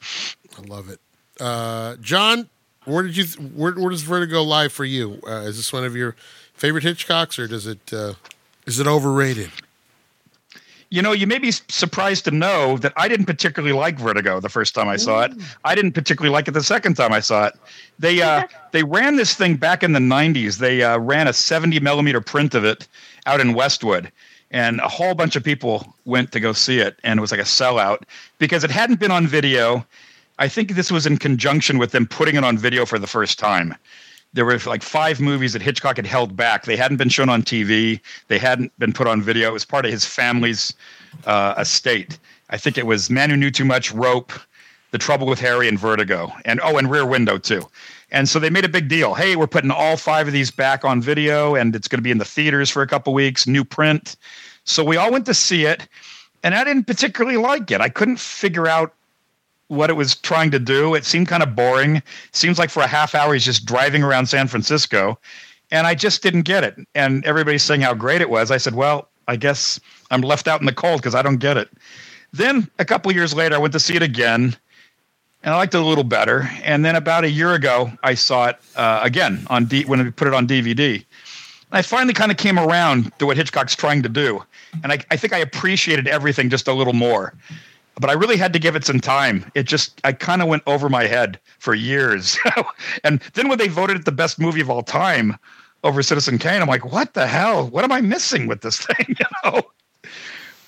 I love it. Uh, John, where did you? Where, where does Vertigo lie for you? Uh, is this one of your favorite Hitchcocks, or does it? Uh, is it overrated? You know, you may be surprised to know that I didn't particularly like Vertigo the first time I saw it. I didn't particularly like it the second time I saw it. They uh, they ran this thing back in the '90s. They uh, ran a 70 millimeter print of it out in Westwood, and a whole bunch of people went to go see it, and it was like a sellout because it hadn't been on video. I think this was in conjunction with them putting it on video for the first time. There were like five movies that Hitchcock had held back. They hadn't been shown on TV. They hadn't been put on video. It was part of his family's uh, estate. I think it was Man Who Knew Too Much, Rope, The Trouble with Harry, and Vertigo, and oh, and Rear Window too. And so they made a big deal. Hey, we're putting all five of these back on video, and it's going to be in the theaters for a couple weeks. New print. So we all went to see it, and I didn't particularly like it. I couldn't figure out what it was trying to do. It seemed kind of boring. Seems like for a half hour he's just driving around San Francisco, and I just didn't get it. And everybody's saying how great it was. I said, well, I guess I'm left out in the cold because I don't get it. Then a couple years later, I went to see it again, and I liked it a little better. And then about a year ago, I saw it uh, again on D- when we put it on DVD. I finally kind of came around to what Hitchcock's trying to do, and I, I think I appreciated everything just a little more but I really had to give it some time. It just I kind of went over my head for years. and then when they voted it the best movie of all time over Citizen Kane, I'm like, what the hell? What am I missing with this thing? You know.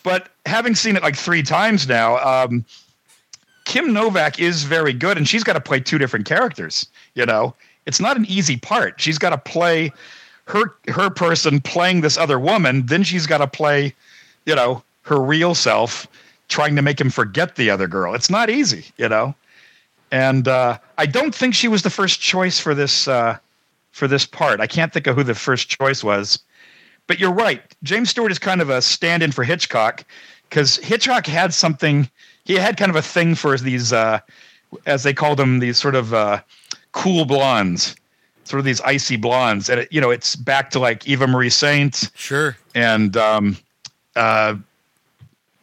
But having seen it like three times now, um, Kim Novak is very good, and she's got to play two different characters. You know, it's not an easy part. She's got to play her her person playing this other woman. Then she's got to play, you know, her real self, trying to make him forget the other girl. It's not easy, you know. And uh, I don't think she was the first choice for this uh, for this part. I can't think of who the first choice was. But you're right. James Stewart is kind of a stand-in for Hitchcock because Hitchcock had something. He had kind of a thing for these, uh, as they called them, these sort of uh, cool blondes, sort of these icy blondes. And it, you know, it's back to like Eva Marie Saint Sure. and um, uh,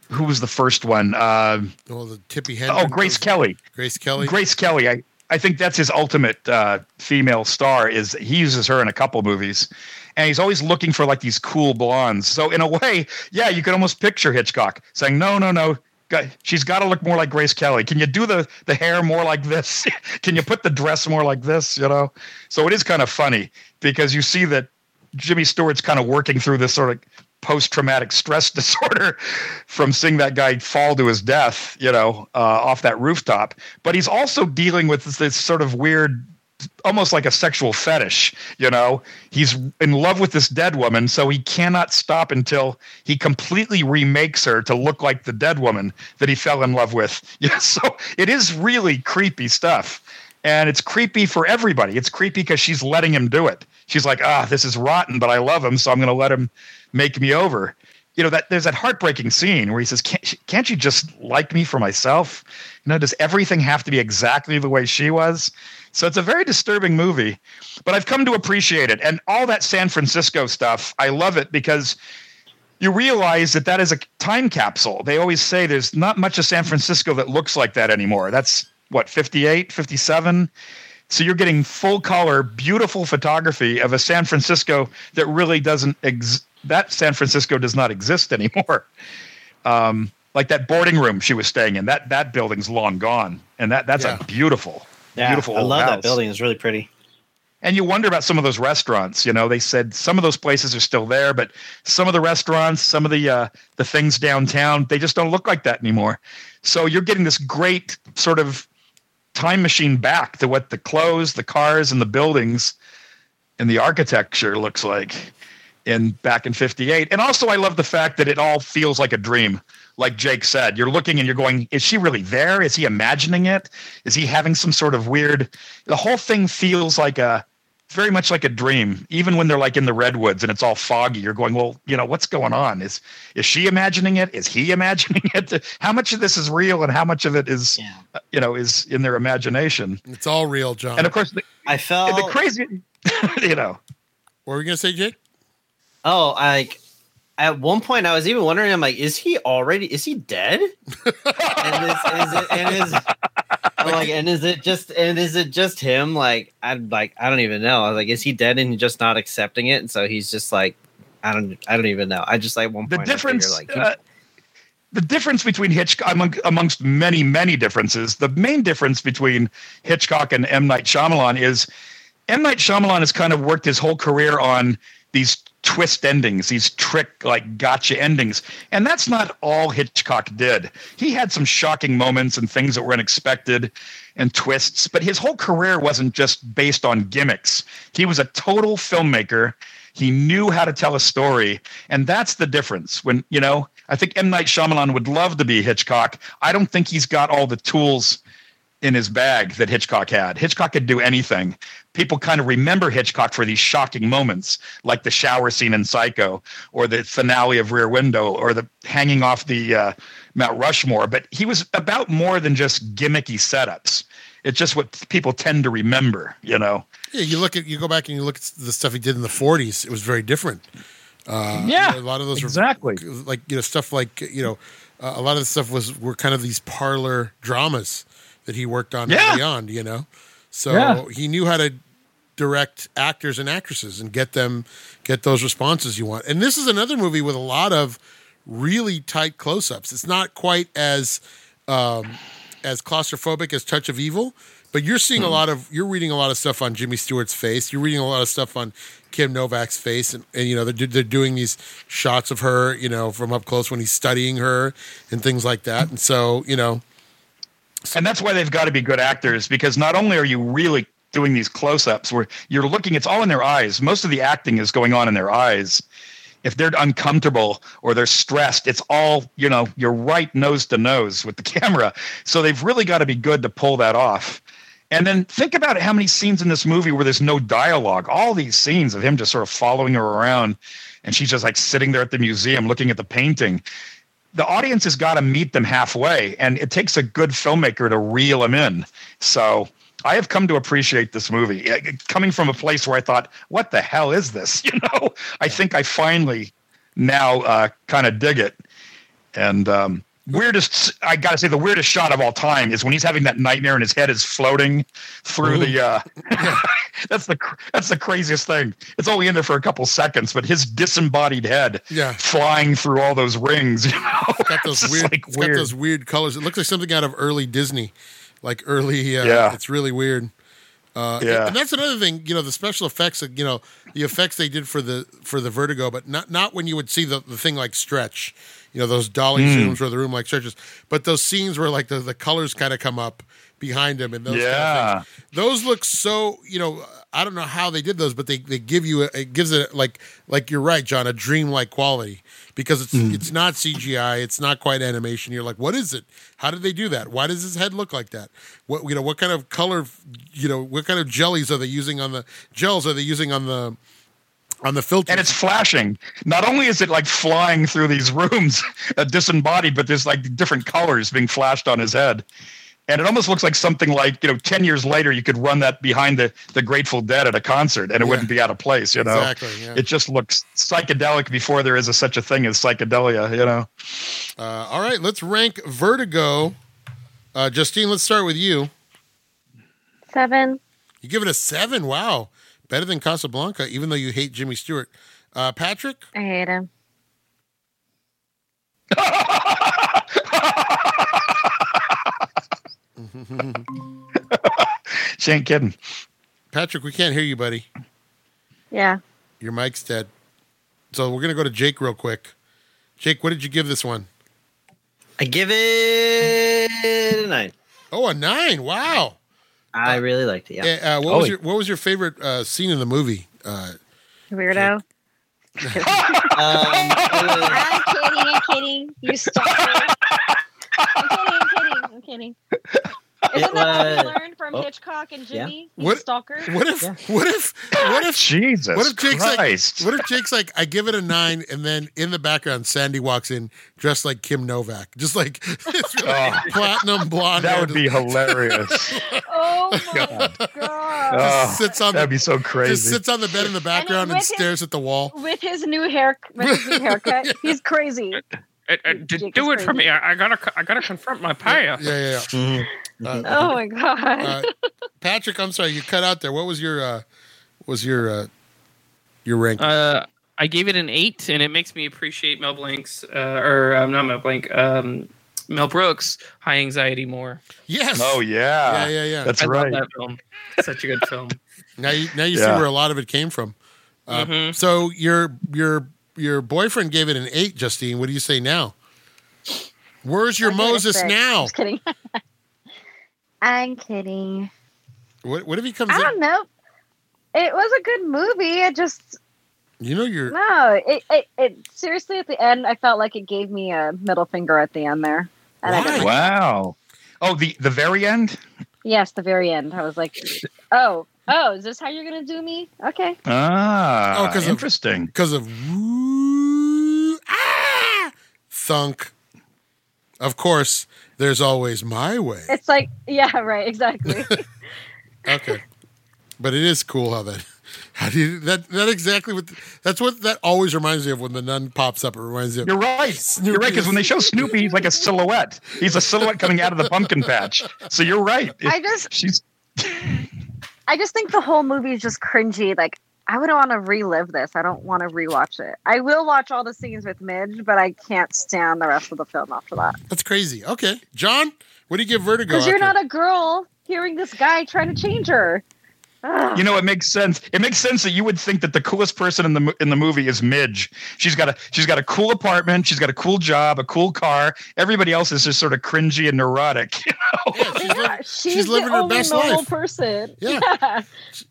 who was the first one? Uh, Well, the Tippi Hendrix. oh, Grace Kelly. Grace Kelly. Grace Kelly. I, I think that's his ultimate uh, female star. Is he uses her in a couple movies, and he's always looking for like these cool blondes. So in a way, yeah, you could almost picture Hitchcock saying, "No, no, no." She's got to look more like Grace Kelly. Can you do the the hair more like this? Can you put the dress more like this? You know. So it is kind of funny because you see that Jimmy Stewart's kind of working through this sort of post traumatic stress disorder from seeing that guy fall to his death, you know, uh, off that rooftop. But he's also dealing with this, this sort of weird, almost like a sexual fetish, you know. He's in love with this dead woman, so he cannot stop until he completely remakes her to look like the dead woman that he fell in love with. Yeah, so it is really creepy stuff. And it's creepy for everybody. It's creepy because she's letting him do it. She's like, ah, this is rotten, but I love him, so I'm going to let him make me over. You know that there's that heartbreaking scene where he says, can't, "Can't you just like me for myself? You know, does everything have to be exactly the way she was?" So it's a very disturbing movie, but I've come to appreciate it. And all that San Francisco stuff, I love it because you realize that that is a time capsule. They always say there's not much of San Francisco that looks like that anymore. That's what 58, 57. So you're getting full color, beautiful photography of a San Francisco that really doesn't ex- that San Francisco does not exist anymore. Um, like that boarding room she was staying in, that that building's long gone, and that that's Yeah. a beautiful, Yeah, beautiful. I old love house. that building. It's really pretty. And you wonder about some of those restaurants. You know, they said some of those places are still there, but some of the restaurants, some of the uh, the things downtown, they just don't look like that anymore. So you're getting this great sort of time machine back to what the clothes, the cars, and the buildings and the architecture looks like in back in 58 and also i love the fact that it all feels like a dream. Like jake said you're looking and you're going is she really there? Is he imagining it? Is he having some sort of weird the whole thing feels like a very much like a dream. Even when they're like in the redwoods and it's all foggy you're going well you know what's going on? Is is she imagining it? Is he imagining it? How much of this is real and how much of it is Yeah. uh, you know is in their imagination? It's all real, John. and of course the, I felt the crazy you know. What were we gonna say, Jake? Oh, like at one point I was even wondering, I'm like, is he already is he dead? and is, is it and is I'm like, and is it just and is it just him? Like I'm like, I don't even know. I was like, is he dead and just not accepting it? And so he's just like I don't I don't even know. I just like one the point figure, difference like uh, the difference between Hitchcock among, amongst many many differences the main difference between Hitchcock and M Night Shyamalan is M Night Shyamalan has kind of worked his whole career on these twist endings these trick like gotcha endings and that's not all Hitchcock did he had some shocking moments and things that were unexpected and twists but his whole career wasn't just based on gimmicks he was a total filmmaker he knew how to tell a story, and that's the difference. When you know, I think M Night Shyamalan would love to be Hitchcock. I don't think he's got all the tools in his bag that Hitchcock had. Hitchcock could do anything. People kind of remember Hitchcock for these shocking moments, like the shower scene in Psycho, or the finale of Rear Window, or the hanging off the uh, Mount Rushmore. But he was about more than just gimmicky setups. It's just what people tend to remember, you know. Yeah, you look at you go back and you look at the stuff he did in the '40s. It was very different. Uh, Yeah, a lot of those exactly. were like you know stuff like you know uh, a lot of the stuff was were kind of these parlor dramas that he worked on Yeah. early on. You know, so Yeah. he knew how to direct actors and actresses and get them get those responses you want. And this is another movie with a lot of really tight close-ups. It's not quite as um, as claustrophobic as Touch of Evil, but you're seeing a lot of you're reading a lot of stuff on Jimmy Stewart's face. You're reading a lot of stuff on Kim Novak's face, and, and you know they're they're doing these shots of her, you know, from up close when he's studying her and things like that. And so you know, and that's why they've got to be good actors because not only are you really doing these close-ups where you're looking it's all in their eyes. Most of the acting is going on in their eyes. If they're uncomfortable or they're stressed it's all you know you're right nose to nose with the camera. So they've really got to be good to pull that off. And then think about how many scenes in this movie where there's no dialogue. All these scenes of him just sort of following her around and she's just like sitting there at the museum looking at the painting. The audience has got to meet them halfway and it takes a good filmmaker to reel them in. So i have come to appreciate this movie Uh, coming from a place where i thought what the hell is this? You know? I think i finally now uh, kind of dig it. And um, weirdest i gotta say the weirdest shot of all time is when he's having that nightmare and his head is floating through the uh that's the that's the craziest thing. It's only in there for a couple seconds but his disembodied head Yeah. flying through all those rings you know? Got those It's weird, like, it's got those weird colors. It looks like something out of early Disney, like early. Uh, Yeah. it's really weird. Uh, Yeah. and that's another thing. You know, the special effects. You know, the effects they did for the for the Vertigo, but not not when you would see the, the thing like stretch. You know, those dolly Hmm. zooms where the room like stretches, but those scenes where like the, the colors kind of come up behind him and those kind of Yeah. things. Those look so. You know, I don't know how they did those, but they, they give you a, it gives it like like you're right, John, a dreamlike quality because it's it's not CGI, it's not quite animation. You're like, what is it? How did they do that? Why does his head look like that? What you know, what kind of color? You know, what kind of jellies are they using on the gels? Are they using on the on the filter? and it's flashing. Not only is it like flying through these rooms, uh, disembodied, but there's like different colors being flashed on his head. And it almost looks like something like, you know, 10 years later, you could run that behind the, the Grateful Dead at a concert and it Yeah. wouldn't be out of place, you know? Exactly, yeah. It just looks psychedelic before there is a, such a thing as psychedelia, you know? Uh, all right, let's rank Vertigo. Uh, Justine, let's start with you. Seven. You give it a seven. Wow, better than Casablanca, even though you hate Jimmy Stewart. Uh, Patrick, I hate him. She ain't kidding. Patrick, we can't hear you, buddy. Yeah. Your mic's dead. So we're gonna go to Jake real quick. Jake, what did you give this one? I give it a nine. Oh, a nine. Wow. I really liked it. Yeah. Uh, uh, what Oh, was your What was your favorite uh, scene in the movie? Uh, Weirdo. Um, I'm kidding. I'm kidding. You stalker. I'm kidding. I'm kidding. I'm kidding. Isn't that what we learned from oh, Hitchcock and Jimmy? You What- stalker. what if Yeah. What if What if Jesus What if Jake's Christ. like? What if Jake's like? I give it a nine, and then in the background, Sandy walks in dressed like Kim Novak, just like this really Oh. platinum blonde. that would be hilarious. Oh my god. just Oh, sits on That'd be so crazy. just sits on the bed in the background and, with his- stares at the wall. With his new hair, with his new haircut, he's crazy. Uh, uh, d- Jake do it for me. I, I gotta, I gotta confront my past. Yeah, yeah. Mhm. Uh, Oh my god. uh, Patrick, I'm sorry, you cut out there. What was your uh, was your uh, your rank? Uh, I gave it an eight, and it makes me appreciate Mel Blanc's, uh, or um, not Mel Blanc, um, Mel Brooks' High Anxiety more. yes. oh, yeah. yeah, yeah, yeah. That's I right. love that film. Such a good film. Now you now you see where a lot of it came from. Uh, Mhm. So your your your boyfriend gave it an eight, Justine. What do you say now? Where's your I'll give it a Moses six. now? Just kidding. I'm kidding. What, what if he comes I in? don't know. It was a good movie. It just You know you're no. It, it it seriously at the end, I felt like it gave me a middle finger at the end there. And Why? didn't Wow. Oh, the the very end? yes, the very end. I was like, oh, oh, is this how you're gonna do me? Okay. Ah, Oh, 'cause of- interesting. because of woo, ah, thunk. Of course, there's always my way. It's like, yeah, right, exactly. Okay, but it is cool how that. How do you that that exactly what that's what that always reminds me of when the nun pops up. It reminds me of You're right. You're right because when they show Snoopy, he's like a silhouette. He's a silhouette coming out of the pumpkin patch. So you're right. I just She's I just think the whole movie is just cringy. Like I wouldn't want to relive this. I don't want to rewatch it. I will watch all the scenes with Midge, but I can't stand the rest of the film after that. that's crazy. Okay, John, what do you give Vertigo? Because you're not a girl hearing this guy trying to change her. Ugh. You know, it makes sense. It makes sense that you would think that the coolest person in the in the movie is Midge. She's got a she's got a cool apartment. She's got a cool job, a cool car. Everybody else is just sort of cringy and neurotic. You know? Yeah, she's, Yeah, li- she's, she's living the her only best life. person. Yeah.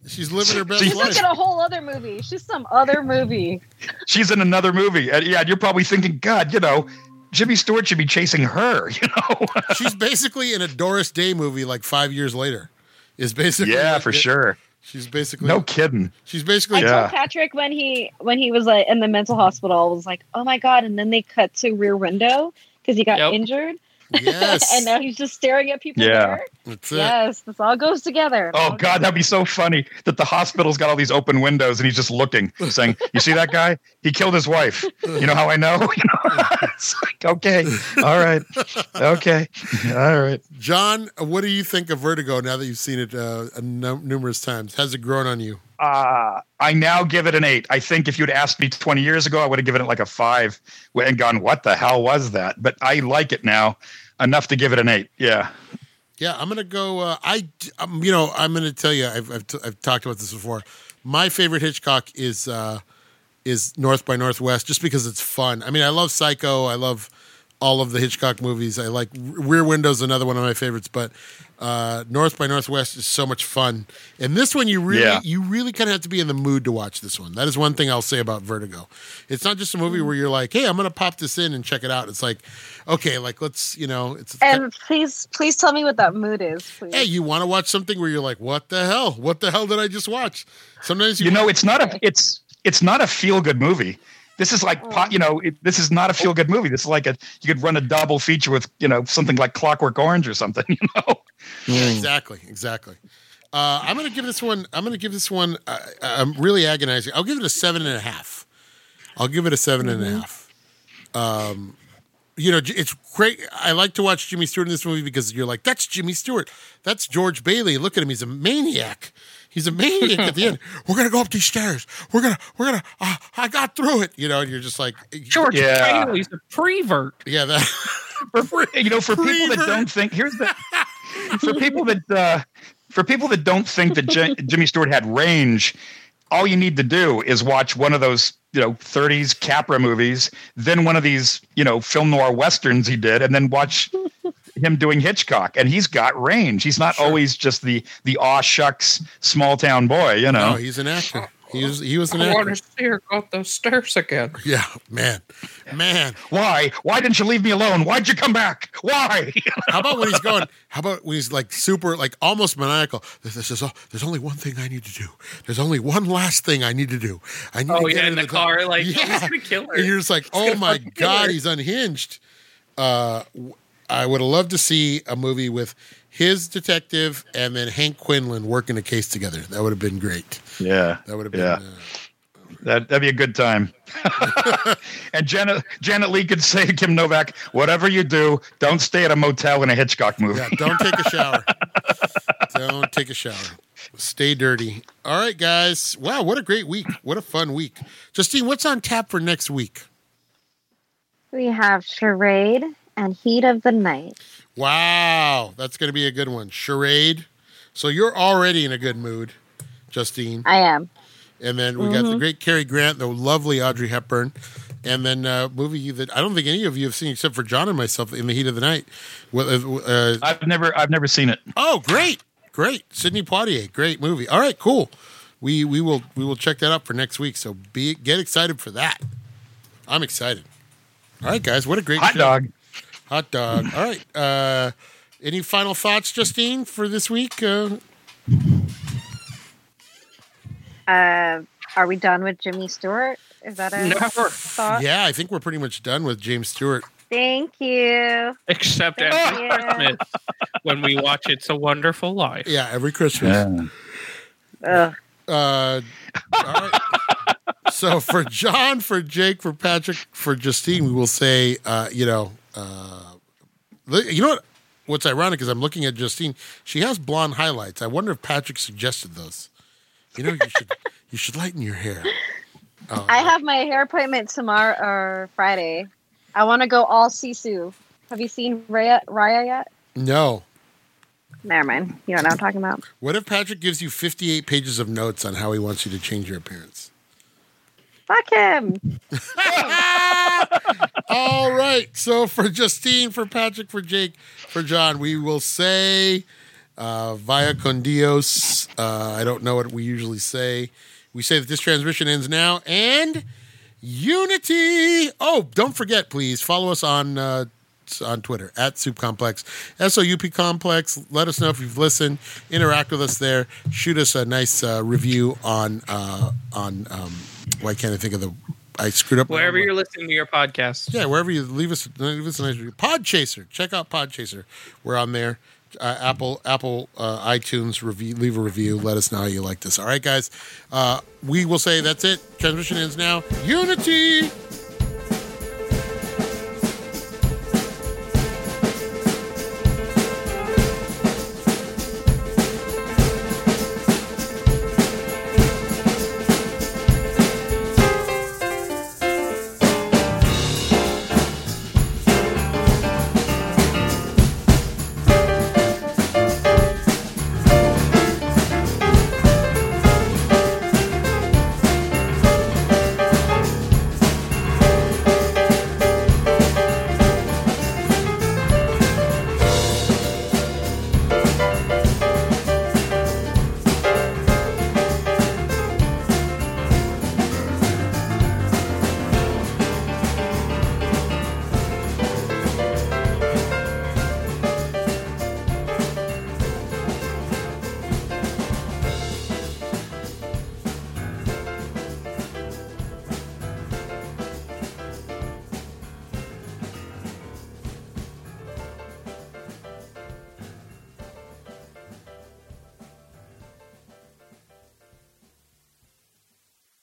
she's living her best She's life. like in a whole other movie. She's some other movie. She's in another movie. And yeah, you're probably thinking, God, you know, Jimmy Stewart should be chasing her. You know? she's basically in a Doris Day movie like five years later. Is basically yeah, like for it- sure. She's basically No kidding. She's I basically Yeah. told Patrick when he when he was like in the mental hospital, I was like, "Oh my god!" And then they cut to Rear Window because he got Yep. injured, yes. and now he's just staring at people Yeah. there. That's it. Yes, this all goes together. Oh God, that'd be so funny that the hospital's got all these open windows and he's just looking, saying, "You see that guy? He killed his wife. You know how I know? You know? it's like, okay, all right, okay, all right. John, what do you think of Vertigo now that you've seen it uh, numerous times? Has it grown on you? Uh, I now give it an eight. I think if you'd asked me 20 years ago, I would have given it like a five and gone, "What the hell was that?" But I like it now enough to give it an eight. Yeah. Yeah, I'm gonna go. Uh, I, um, you know, I'm gonna tell you. I've I've, t- I've talked about this before. My favorite Hitchcock is uh, is North by Northwest, just because it's fun. I mean, I love Psycho. I love all of the Hitchcock movies. I like Rear Window's another one of my favorites, but uh, North by Northwest is so much fun. And this one, you really, Yeah. you really kind of have to be in the mood to watch this one. That is one thing I'll say about Vertigo. It's not just a movie where you're like, "Hey, I'm gonna pop this in and check it out." It's like, okay, like let's, you know, it's And please, please tell me what that mood is, please. Hey, you want to watch something where you're like, "What the hell? What the hell did I just watch?" Sometimes you, You know, it's not a it's it's not a feel good movie. This is like po- you know, it, this is not a feel good movie. This is like a you could run a double feature with you know something like Clockwork Orange or something. You know. Yeah, exactly, exactly. Uh, I'm gonna give this one. I'm gonna give this one. Uh, I'm really agonizing. I'll give it a seven and a half. I'll give it a seven and a half. Um, you know, it's great. I like to watch Jimmy Stewart in this movie because you're like, that's Jimmy Stewart. That's George Bailey. Look at him. He's a maniac. He's a maniac at the end. We're gonna go up these stairs. We're gonna. We're gonna. Uh, I got through it. You know, and you're just like, George Yeah. Bailey's a prevert. Yeah, that. for, you know, for people that don't think, here's the for people that uh, for people that don't think that J- Jimmy Stewart had range. All you need to do is watch one of those, you know, 30s Capra movies, then one of these, you know, film noir westerns he did, and then watch him doing Hitchcock, and he's got range. He's not always just the the aw shucks small town boy, you know. No, he's an actor. He was. He was an I want actor. to see her go up those stairs again. Yeah, man, man. Why? Why didn't you leave me alone? Why'd you come back? Why? How about when he's going? How about when he's like super, like almost maniacal? This, this is all, there's only one thing I need to do. There's only one last thing I need to do. I need Oh to get yeah, in into the car, like oh, he's yeah. gonna kill her. And you're just like, oh my god, her. he's unhinged. Uh, w- I would have loved to see a movie with his detective and then Hank Quinlan working a case together. That would have been great. yeah. That would have been. Yeah. Uh, That that'd be a good time. and Janet Janet Leigh could say to Kim Novak, "Whatever you do, don't stay at a motel in a Hitchcock movie." Yeah, don't take a shower. don't take a shower. Stay dirty. All right, guys. Wow, what a great week. What a fun week. Justine, what's on tap for next week? We have Charade and Heat of the Night. Wow, that's going to be a good one. Charade. So you're already in a good mood, Justine. I am. And then we got the great Cary Grant, the lovely Audrey Hepburn, and then a movie that I don't think any of you have seen except for John and myself, In the Heat of the Night. Well, uh, uh, I've never I've never seen it. Oh, great, great, Sidney Poitier, great movie. All right, cool. We we will we will check that out for next week. So be get excited for that. I'm excited. All right, guys, what a great Hot show. dog. Hot dog. All right, uh, any final thoughts, Justine, for this week? Uh, Uh, are we done with Jimmy Stewart? Is that a Never. thought? yeah, I think we're pretty much done with James Stewart. Thank you. Except Thank every you. Christmas when we watch It's a Wonderful Life. Yeah, every Christmas. Ugh. Uh, all right. so for John, for Jake, for Patrick, for Justine, we will say, uh, you know, uh, you know what? What's ironic is I'm looking at Justine. She has blonde highlights. I wonder if Patrick suggested those. You know, you should you should lighten your hair. Oh, I have my hair appointment tomorrow or Friday. I want to go all Sisu. Have you seen Raya, Raya yet? no. Never mind. You don't know what I'm talking about. What if Patrick gives you 58 pages of notes on how he wants you to change your appearance? Fuck him. All right. So for Justine, for Patrick, for Jake, for John, we will say uh, via con Dios. Uh, I don't know what we usually say. We say that this transmission ends now and unity. Oh, don't forget, please follow us on. Uh, on Twitter at Soup Complex, S O U P Complex. Let us know if you've listened. Interact with us there. Shoot us a nice uh, review on uh, on. Um, why can't I think of the? I screwed up. Wherever you're listening to your podcast. yeah, wherever you leave us, leave us a nice review. Podchaser, check out Podchaser. We're on there. Uh, Apple, Apple, uh, iTunes review. Leave a review. Let us know how you like this. All right, guys. Uh, we will say that's it. Transmission ends now. Unity.